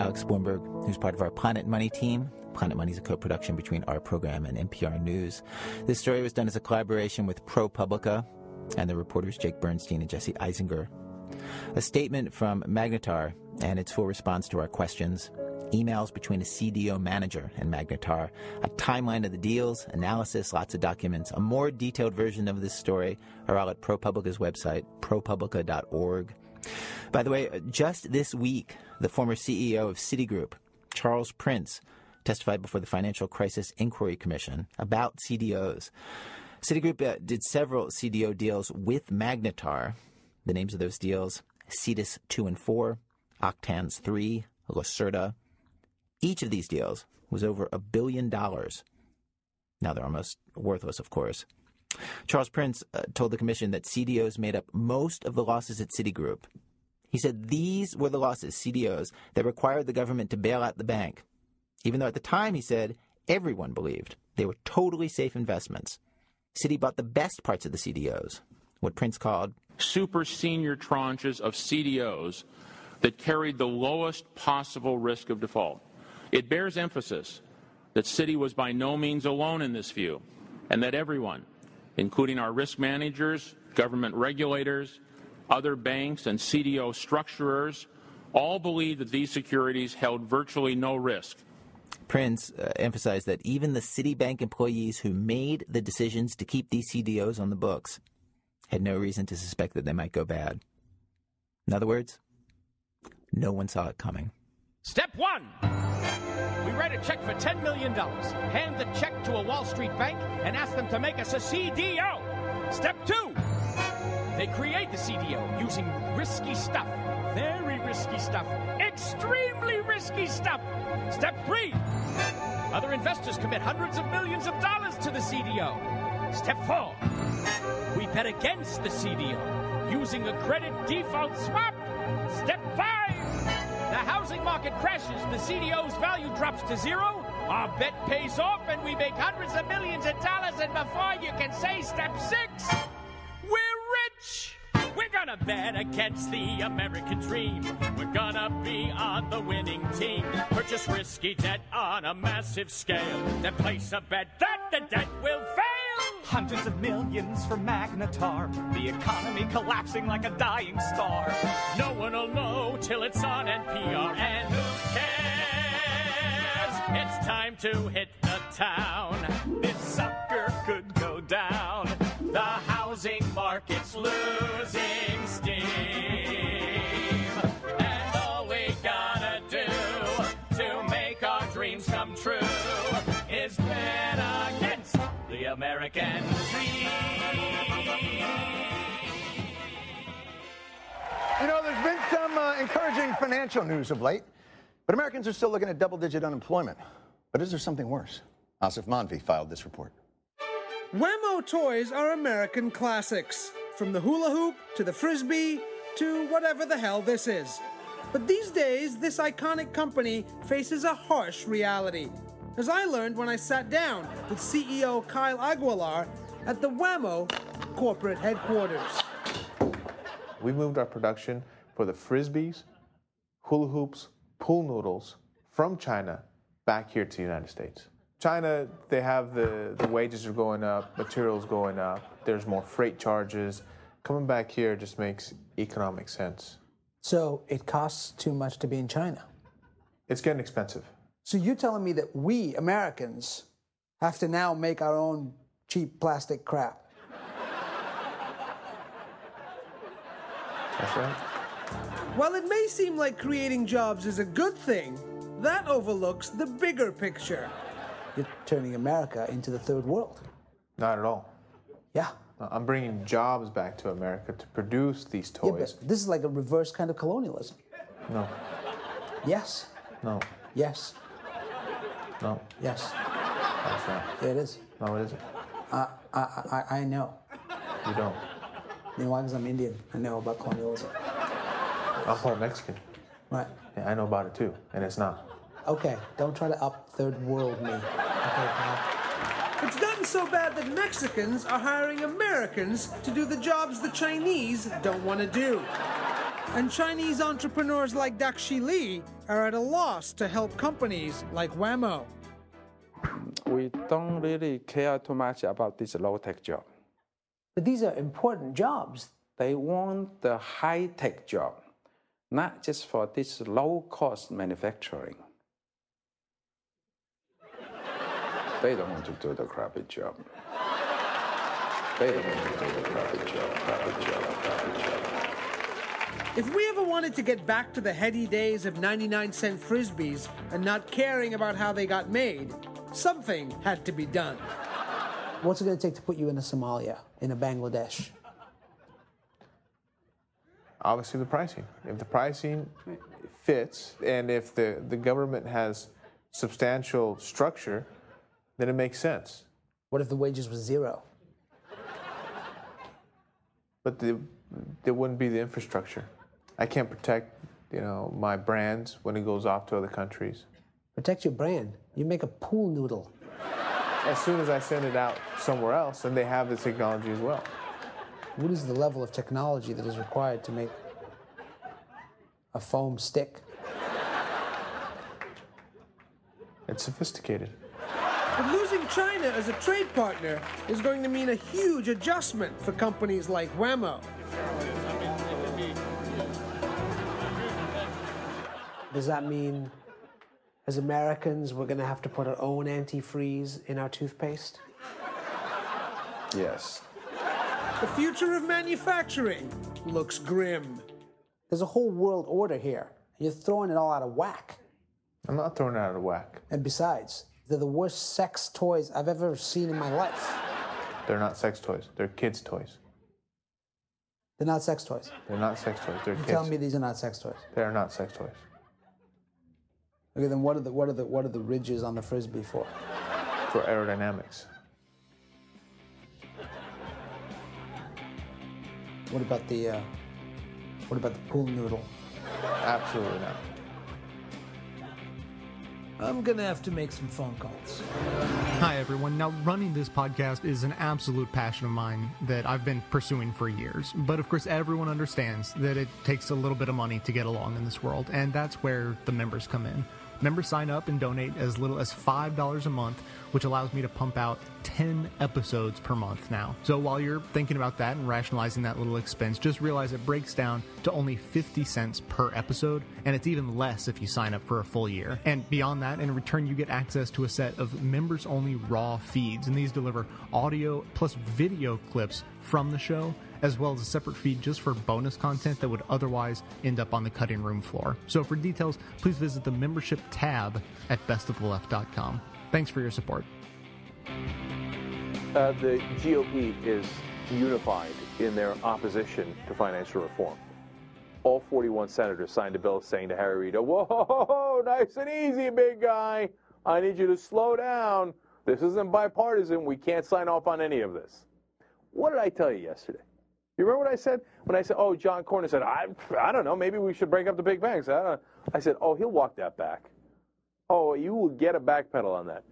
Alex Blumberg, who's part of our Planet Money team. Planet Money is a co-production between our program and NPR News. This story was done as a collaboration with ProPublica and the reporters Jake Bernstein and Jesse Eisinger. A statement from Magnetar and its full response to our questions, emails between a CDO manager and Magnetar, a timeline of the deals, analysis, lots of documents. A more detailed version of this story are all at ProPublica's website, propublica.org. By the way, just this week, the former CEO of Citigroup, Charles Prince, testified before the Financial Crisis Inquiry Commission about CDOs. Citigroup uh, did several CDO deals with Magnetar. The names of those deals Cetus 2 and 4, Octans 3, Lacerta. Each of these deals was over a billion dollars. Now they're almost worthless, of course. Charles Prince uh, told the commission that CDOs made up most of the losses at Citigroup. He said these were the losses, CDOs, that required the government to bail out the bank. Even though at the time, he said, everyone believed they were totally safe investments. Citi bought the best parts of the CDOs, what Prince called super senior tranches of CDOs that carried the lowest possible risk of default. It bears emphasis that Citi was by no means alone in this view, and that everyone, including our risk managers, government regulators, other banks, and CDO structurers, all believed that these securities held virtually no risk. Prince uh, emphasized that even the Citibank employees who made the decisions to keep these CDOs on the books had no reason to suspect that they might go bad. In other words, no one saw it coming. Step one. We write a check for $10 million, hand the check to a Wall Street bank, and ask them to make us a CDO. Step two. They create the CDO using risky stuff. Very risky stuff. Extremely risky stuff. Step three. Other investors commit hundreds of millions of dollars to the CDO. Step four. We bet against the CDO using a credit default swap. Step five. The housing market crashes, the CDO's value drops to zero, our bet pays off, and we make hundreds of millions of dollars, and before you can say step six, we're rich! We're gonna bet against the American dream. We're gonna be on the winning team. Purchase risky debt on a massive scale. Then place a bet that the debt will fail. Hundreds of millions for Magnetar. The economy collapsing like a dying star. No one will know till it's on NPR. And who cares? It's time to hit the town. This sucker could go down. The American dream. You know, there's been some uh, encouraging financial news of late, but Americans are still looking at double digit unemployment. But is there something worse? Aasif Mandvi filed this report. Wham-O toys are American classics, from the hula hoop to the frisbee to whatever the hell this is. But these days, this iconic company faces a harsh reality, as I learned when I sat down with CEO Kyle Aguilar at the Wham-O corporate headquarters. We moved our production for the frisbees, hula hoops, pool noodles from China back here to the United States. China, they have the, the wages are going up, materials going up, there's more freight charges. Coming back here just makes economic sense. So it costs too much to be in China. It's getting expensive. So you're telling me that we Americans have to now make our own cheap plastic crap? That's right. While it may seem like creating jobs is a good thing, that overlooks the bigger picture. You're turning America into the third world. Not at all. Yeah. Uh, I'm bringing jobs back to America to produce these Yeah, toys. but this is like a reverse kind of colonialism. No, Yes. no, Yes. No. Yes. That's not. Yeah, it is. No, it isn't. Uh, I, I, I know. You don't. You know why? Because I'm Indian. I know about colonialism. I'm part Mexican. Right. Yeah, I know about it too, and it's not. Okay, don't try to up third world me. Okay, pal. It's gotten so bad that Mexicans are hiring Americans to do the jobs the Chinese don't want to do. And Chinese entrepreneurs like Dakshi Li are at a loss to help companies like Wham-O. we don't really care too much about this low tech job. But these are important jobs. They want the high tech job, not just for this low cost manufacturing. They don't want to do the crappy job. They don't want to do the crappy job, crappy job, crappy job. If we ever wanted to get back to the heady days of 99 cent frisbees and not caring about how they got made, something had to be done. What's it going to take to put you in a Somalia, in a Bangladesh? Obviously, the pricing. If the pricing fits, and if the, the government has substantial structure, then it makes sense. What if the wages were zero? But the, there wouldn't be the infrastructure. I can't protect, you know, my brands when it goes off to other countries. Protect your brand. You make a pool noodle. As soon as I send it out somewhere else, and they have the technology as well. What is the level of technology that is required to make a foam stick? It's sophisticated. But losing China as a trade partner is going to mean a huge adjustment for companies like Wham-O. Does that mean, as Americans, we're going to have to put our own antifreeze in our toothpaste? Yes. The future of manufacturing looks grim. There's a whole world order here. You're throwing it all out of whack. I'm not throwing it out of whack. And besides, they're the worst sex toys I've ever seen in my life. They're not sex toys. They're kids' toys. They're not sex toys. They're not sex toys. They're You're kids. telling me these are not sex toys. They are not sex toys. Okay, then what are the what are the what are the ridges on the frisbee for? For aerodynamics. What about the uh, what about the pool noodle? Absolutely not. I'm gonna have to make some phone calls. Hi, everyone. Now, running this podcast is an absolute passion of mine that I've been pursuing for years. But of course, everyone understands that it takes a little bit of money to get along in this world, and that's where the members come in. Members sign up and donate as little as $5 a month, which allows me to pump out 10 episodes per month now. So while you're thinking about that and rationalizing that little expense, just realize it breaks down to only 50 cents per episode, and it's even less if you sign up for a full year. And beyond that, in return, you get access to a set of members only raw feeds, and these deliver audio plus video clips from the show as well as a separate feed just for bonus content that would otherwise end up on the cutting room floor. So for details, please visit the membership tab at bestoftheleft.com. Thanks for your support. Uh, the GOP is unified in their opposition to financial reform. All 41 senators signed a bill saying to Harry Reid, Whoa, nice and easy, big guy. I need you to slow down. This isn't bipartisan. We can't sign off on any of this. What did I tell you yesterday? You remember what I said? When I said, oh, John Cornyn said, I, I don't know, maybe we should break up the big banks. I, don't. I said, oh, he'll walk that back. Oh, you will get a backpedal on that.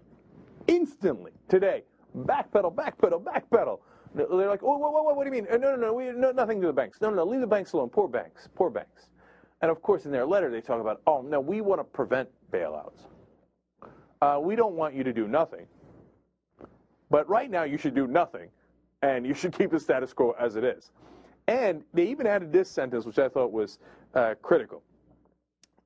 Instantly, today. Backpedal, backpedal, backpedal. They're like, oh, what, what, what do you mean? No, no, no, we, no, nothing to the banks. No, no, no, leave the banks alone. Poor banks, poor banks. And of course, in their letter, they talk about, oh, no, we want to prevent bailouts. Uh, we don't want you to do nothing. But right now, you should do nothing, and you should keep the status quo as it is. And they even added this sentence, which I thought was uh, critical.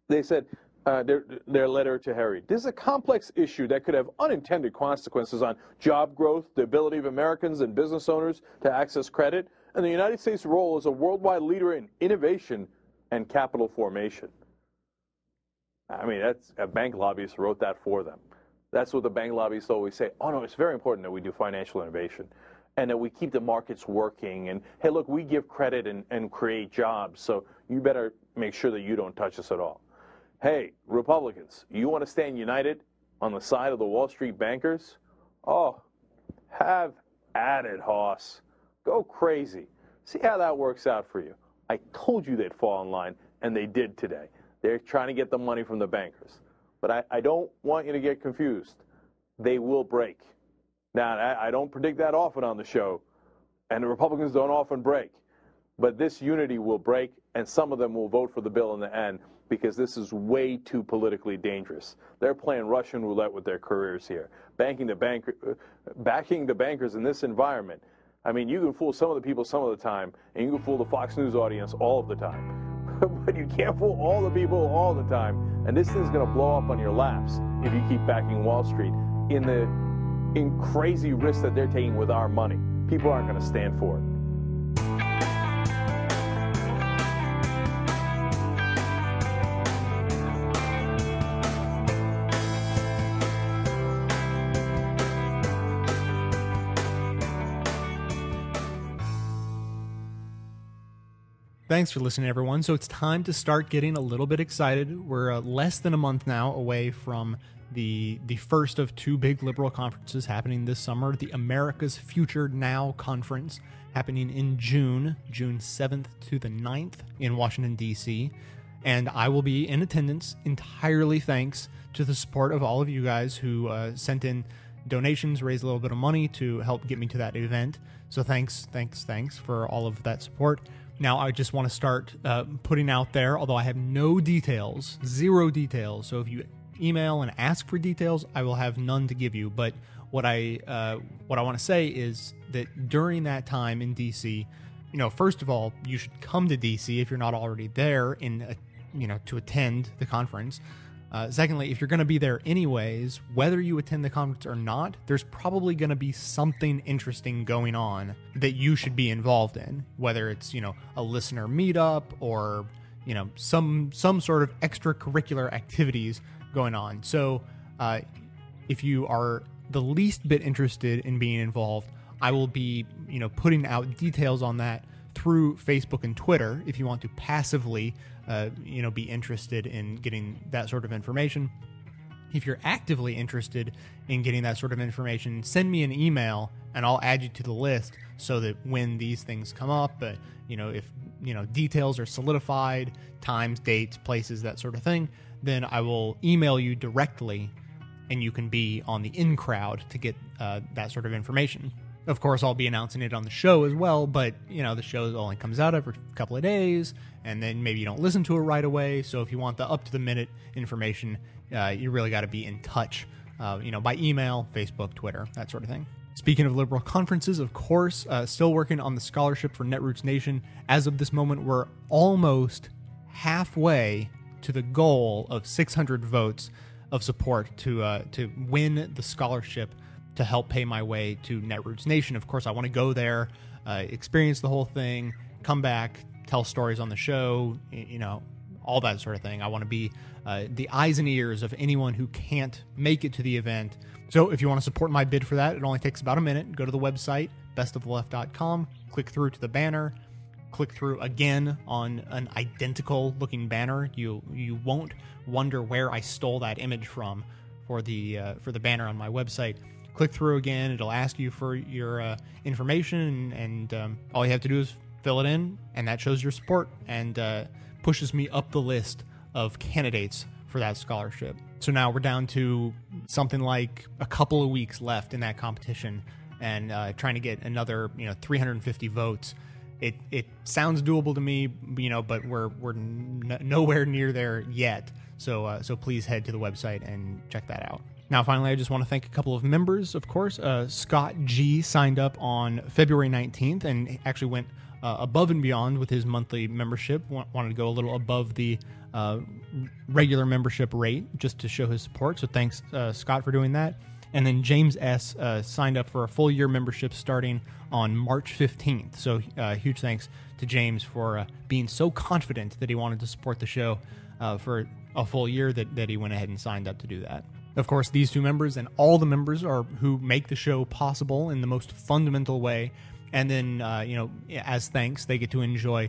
They said, uh, their, their letter to Harry, this is a complex issue that could have unintended consequences on job growth, the ability of Americans and business owners to access credit, and the United States' role as a worldwide leader in innovation and capital formation. I mean, that's a bank lobbyist wrote that for them. That's what the bank lobbyists always say. Oh no, it's very important that we do financial innovation and that we keep the markets working. And hey, look, we give credit and, and create jobs, so you better make sure that you don't touch us at all. Hey, Republicans, you want to stand united on the side of the Wall Street bankers? Oh, have at it, Hoss. Go crazy. See how that works out for you. I told you they'd fall in line, and they did today. They're trying to get the money from the bankers. But I, I don't want you to get confused. They will break. Now, I, don't predict that often on the show, and the Republicans don't often break. But this unity will break, and some of them will vote for the bill in the end because this is way too politically dangerous. They're playing Russian roulette with their careers here, banking the bank, uh, backing the bankers in this environment. I mean, you can fool some of the people some of the time, and you can fool the Fox News audience all of the time. but you can't fool all the people all the time. And this thing's going to blow up on your laps if you keep backing Wall Street in the in crazy risks that they're taking with our money. People aren't going to stand for it. Thanks for listening, everyone. So it's time to start getting a little bit excited. We're uh, less than a month now away from the the first of two big liberal conferences happening this summer, the America's Future Now conference happening in June, June 7th to the 9th in Washington D.C. And I will be in attendance entirely thanks to the support of all of you guys who uh, sent in donations, raised a little bit of money to help get me to that event. So thanks, thanks, thanks for all of that support. Now I just want to start uh, putting out there, although I have no details, zero details. So if you email and ask for details, I will have none to give you. But what I uh, what I want to say is that during that time in DC, you know, first of all, you should come to DC if you're not already there in a, you know to attend the conference. Uh, secondly, if you're going to be there anyways, whether you attend the conference or not, there's probably going to be something interesting going on that you should be involved in. Whether it's you know a listener meetup or you know some some sort of extracurricular activities going on. So uh, if you are the least bit interested in being involved, I will be you know putting out details on that through Facebook and Twitter if you want to passively, uh, you know, be interested in getting that sort of information. If you're actively interested in getting that sort of information, send me an email and I'll add you to the list so that when these things come up, uh, you know, if you know details are solidified, times, dates, places, that sort of thing, then I will email you directly and you can be on the in crowd to get uh, that sort of information. Of course, I'll be announcing it on the show as well, but you know, the show only comes out every couple of days, and then maybe you don't listen to it right away. So if you want the up to the minute information, uh, you really got to be in touch, uh, you know, by email, Facebook, Twitter, that sort of thing. Speaking of liberal conferences, of course, uh, still working on the scholarship for Netroots Nation. As of this moment, we're almost halfway to the goal of 600 votes of support to uh, to win the scholarship to help pay my way to Netroots Nation. Of course, I want to go there, uh, experience the whole thing, come back, tell stories on the show, you know, all that sort of thing. I want to be uh, the eyes and ears of anyone who can't make it to the event. So if you want to support my bid for that, it only takes about a minute. Go to the website, bestoftheleft.com, click through to the banner, click through again on an identical looking banner. You you won't wonder where I stole that image from for the uh, for the banner on my website. Click through again. It'll ask you for your uh, information, and, um, all you have to do is fill it in, and that shows your support and uh, pushes me up the list of candidates for that scholarship. So now we're down to something like a couple of weeks left in that competition, and uh, trying to get another you know 350 votes. It it sounds doable to me, you know, but we're we're n- nowhere near there yet. So uh, so please head to the website and check that out. Now, finally, I just want to thank a couple of members, of course. Uh, Scott G signed up on February 19th and actually went uh, above and beyond with his monthly membership. wanted to go a little above the uh, regular membership rate just to show his support. So thanks, uh, Scott, for doing that. And then James S. Uh, signed up for a full year membership starting on March 15th. So uh, huge thanks to James for uh, being so confident that he wanted to support the show for a full year that, that he went ahead and signed up to do that. Of course, these two members and all the members are who make the show possible in the most fundamental way. And then, uh, you know, as thanks, they get to enjoy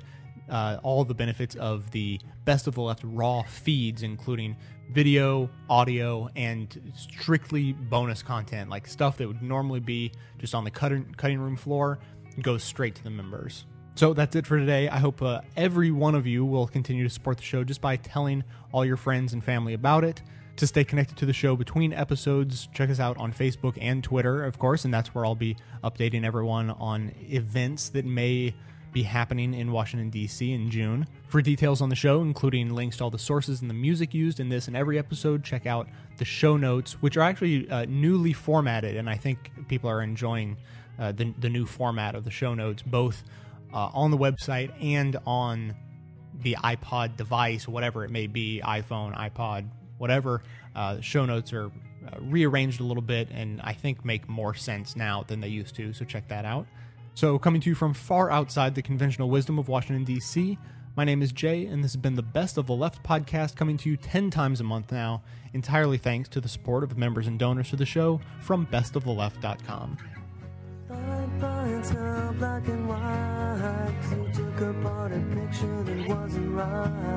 uh, all the benefits of the Best of the Left raw feeds, including video, audio, and strictly bonus content, like stuff that would normally be just on the cutting, cutting room floor, goes straight to the members. So that's it for today. I hope uh, every one of you will continue to support the show just by telling all your friends and family about it. To stay connected to the show between episodes, check us out on Facebook and Twitter, of course, and that's where I'll be updating everyone on events that may be happening in Washington, D.C. in June. For details on the show, including links to all the sources and the music used in this and every episode, check out the show notes, which are actually uh, newly formatted, and I think people are enjoying uh, the, the new format of the show notes, both uh, on the website and on the iPod device, whatever it may be iPhone, iPod, whatever. Uh, show notes are uh, rearranged a little bit and I think make more sense now than they used to, so check that out. So, coming to you from far outside the conventional wisdom of Washington, D.C., my name is Jay, and this has been the Best of the Left podcast coming to you 10 times a month now, entirely thanks to the support of members and donors to the show from bestoftheleft.com. black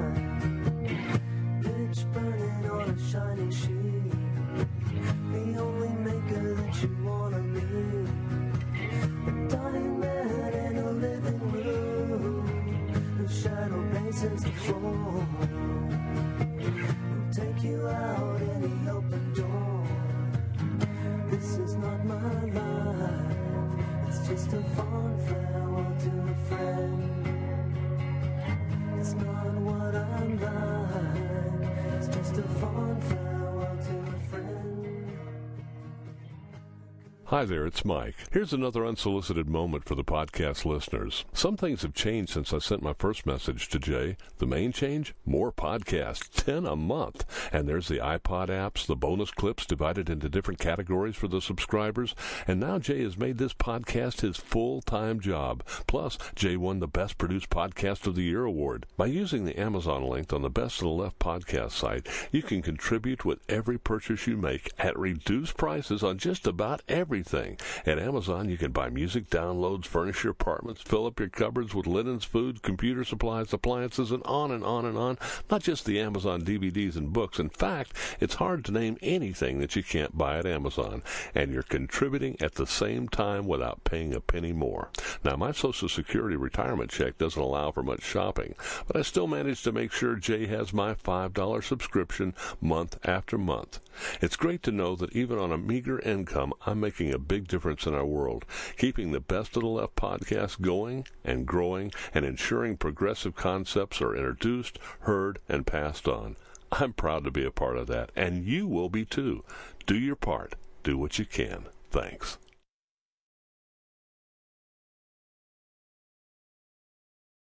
Hi there, it's Mike. Here's another unsolicited moment for the podcast listeners. Some things have changed since I sent my first message to Jay. The main change? More podcasts, 10 a month. And there's the iPod apps, the bonus clips divided into different categories for the subscribers. And now Jay has made this podcast his full-time job. Plus, Jay won the Best Produced Podcast of the Year award. By using the Amazon link on the Best of the Left podcast site, you can contribute with every purchase you make at reduced prices on just about everything everything. At Amazon, you can buy music, downloads, furnish your apartments, fill up your cupboards with linens, food, computer supplies, appliances, and on and on and on. Not just the Amazon DVDs and books. In fact, it's hard to name anything that you can't buy at Amazon. And you're contributing at the same time without paying a penny more. Now, my Social Security retirement check doesn't allow for much shopping, but I still manage to make sure Jay has my $5 subscription month after month. It's great to know that even on a meager income, I'm a big difference in our world, keeping the Best of the Left podcast going and growing and ensuring progressive concepts are introduced, heard, and passed on. I'm proud to be a part of that, and you will be too. Do your part. Do what you can. Thanks.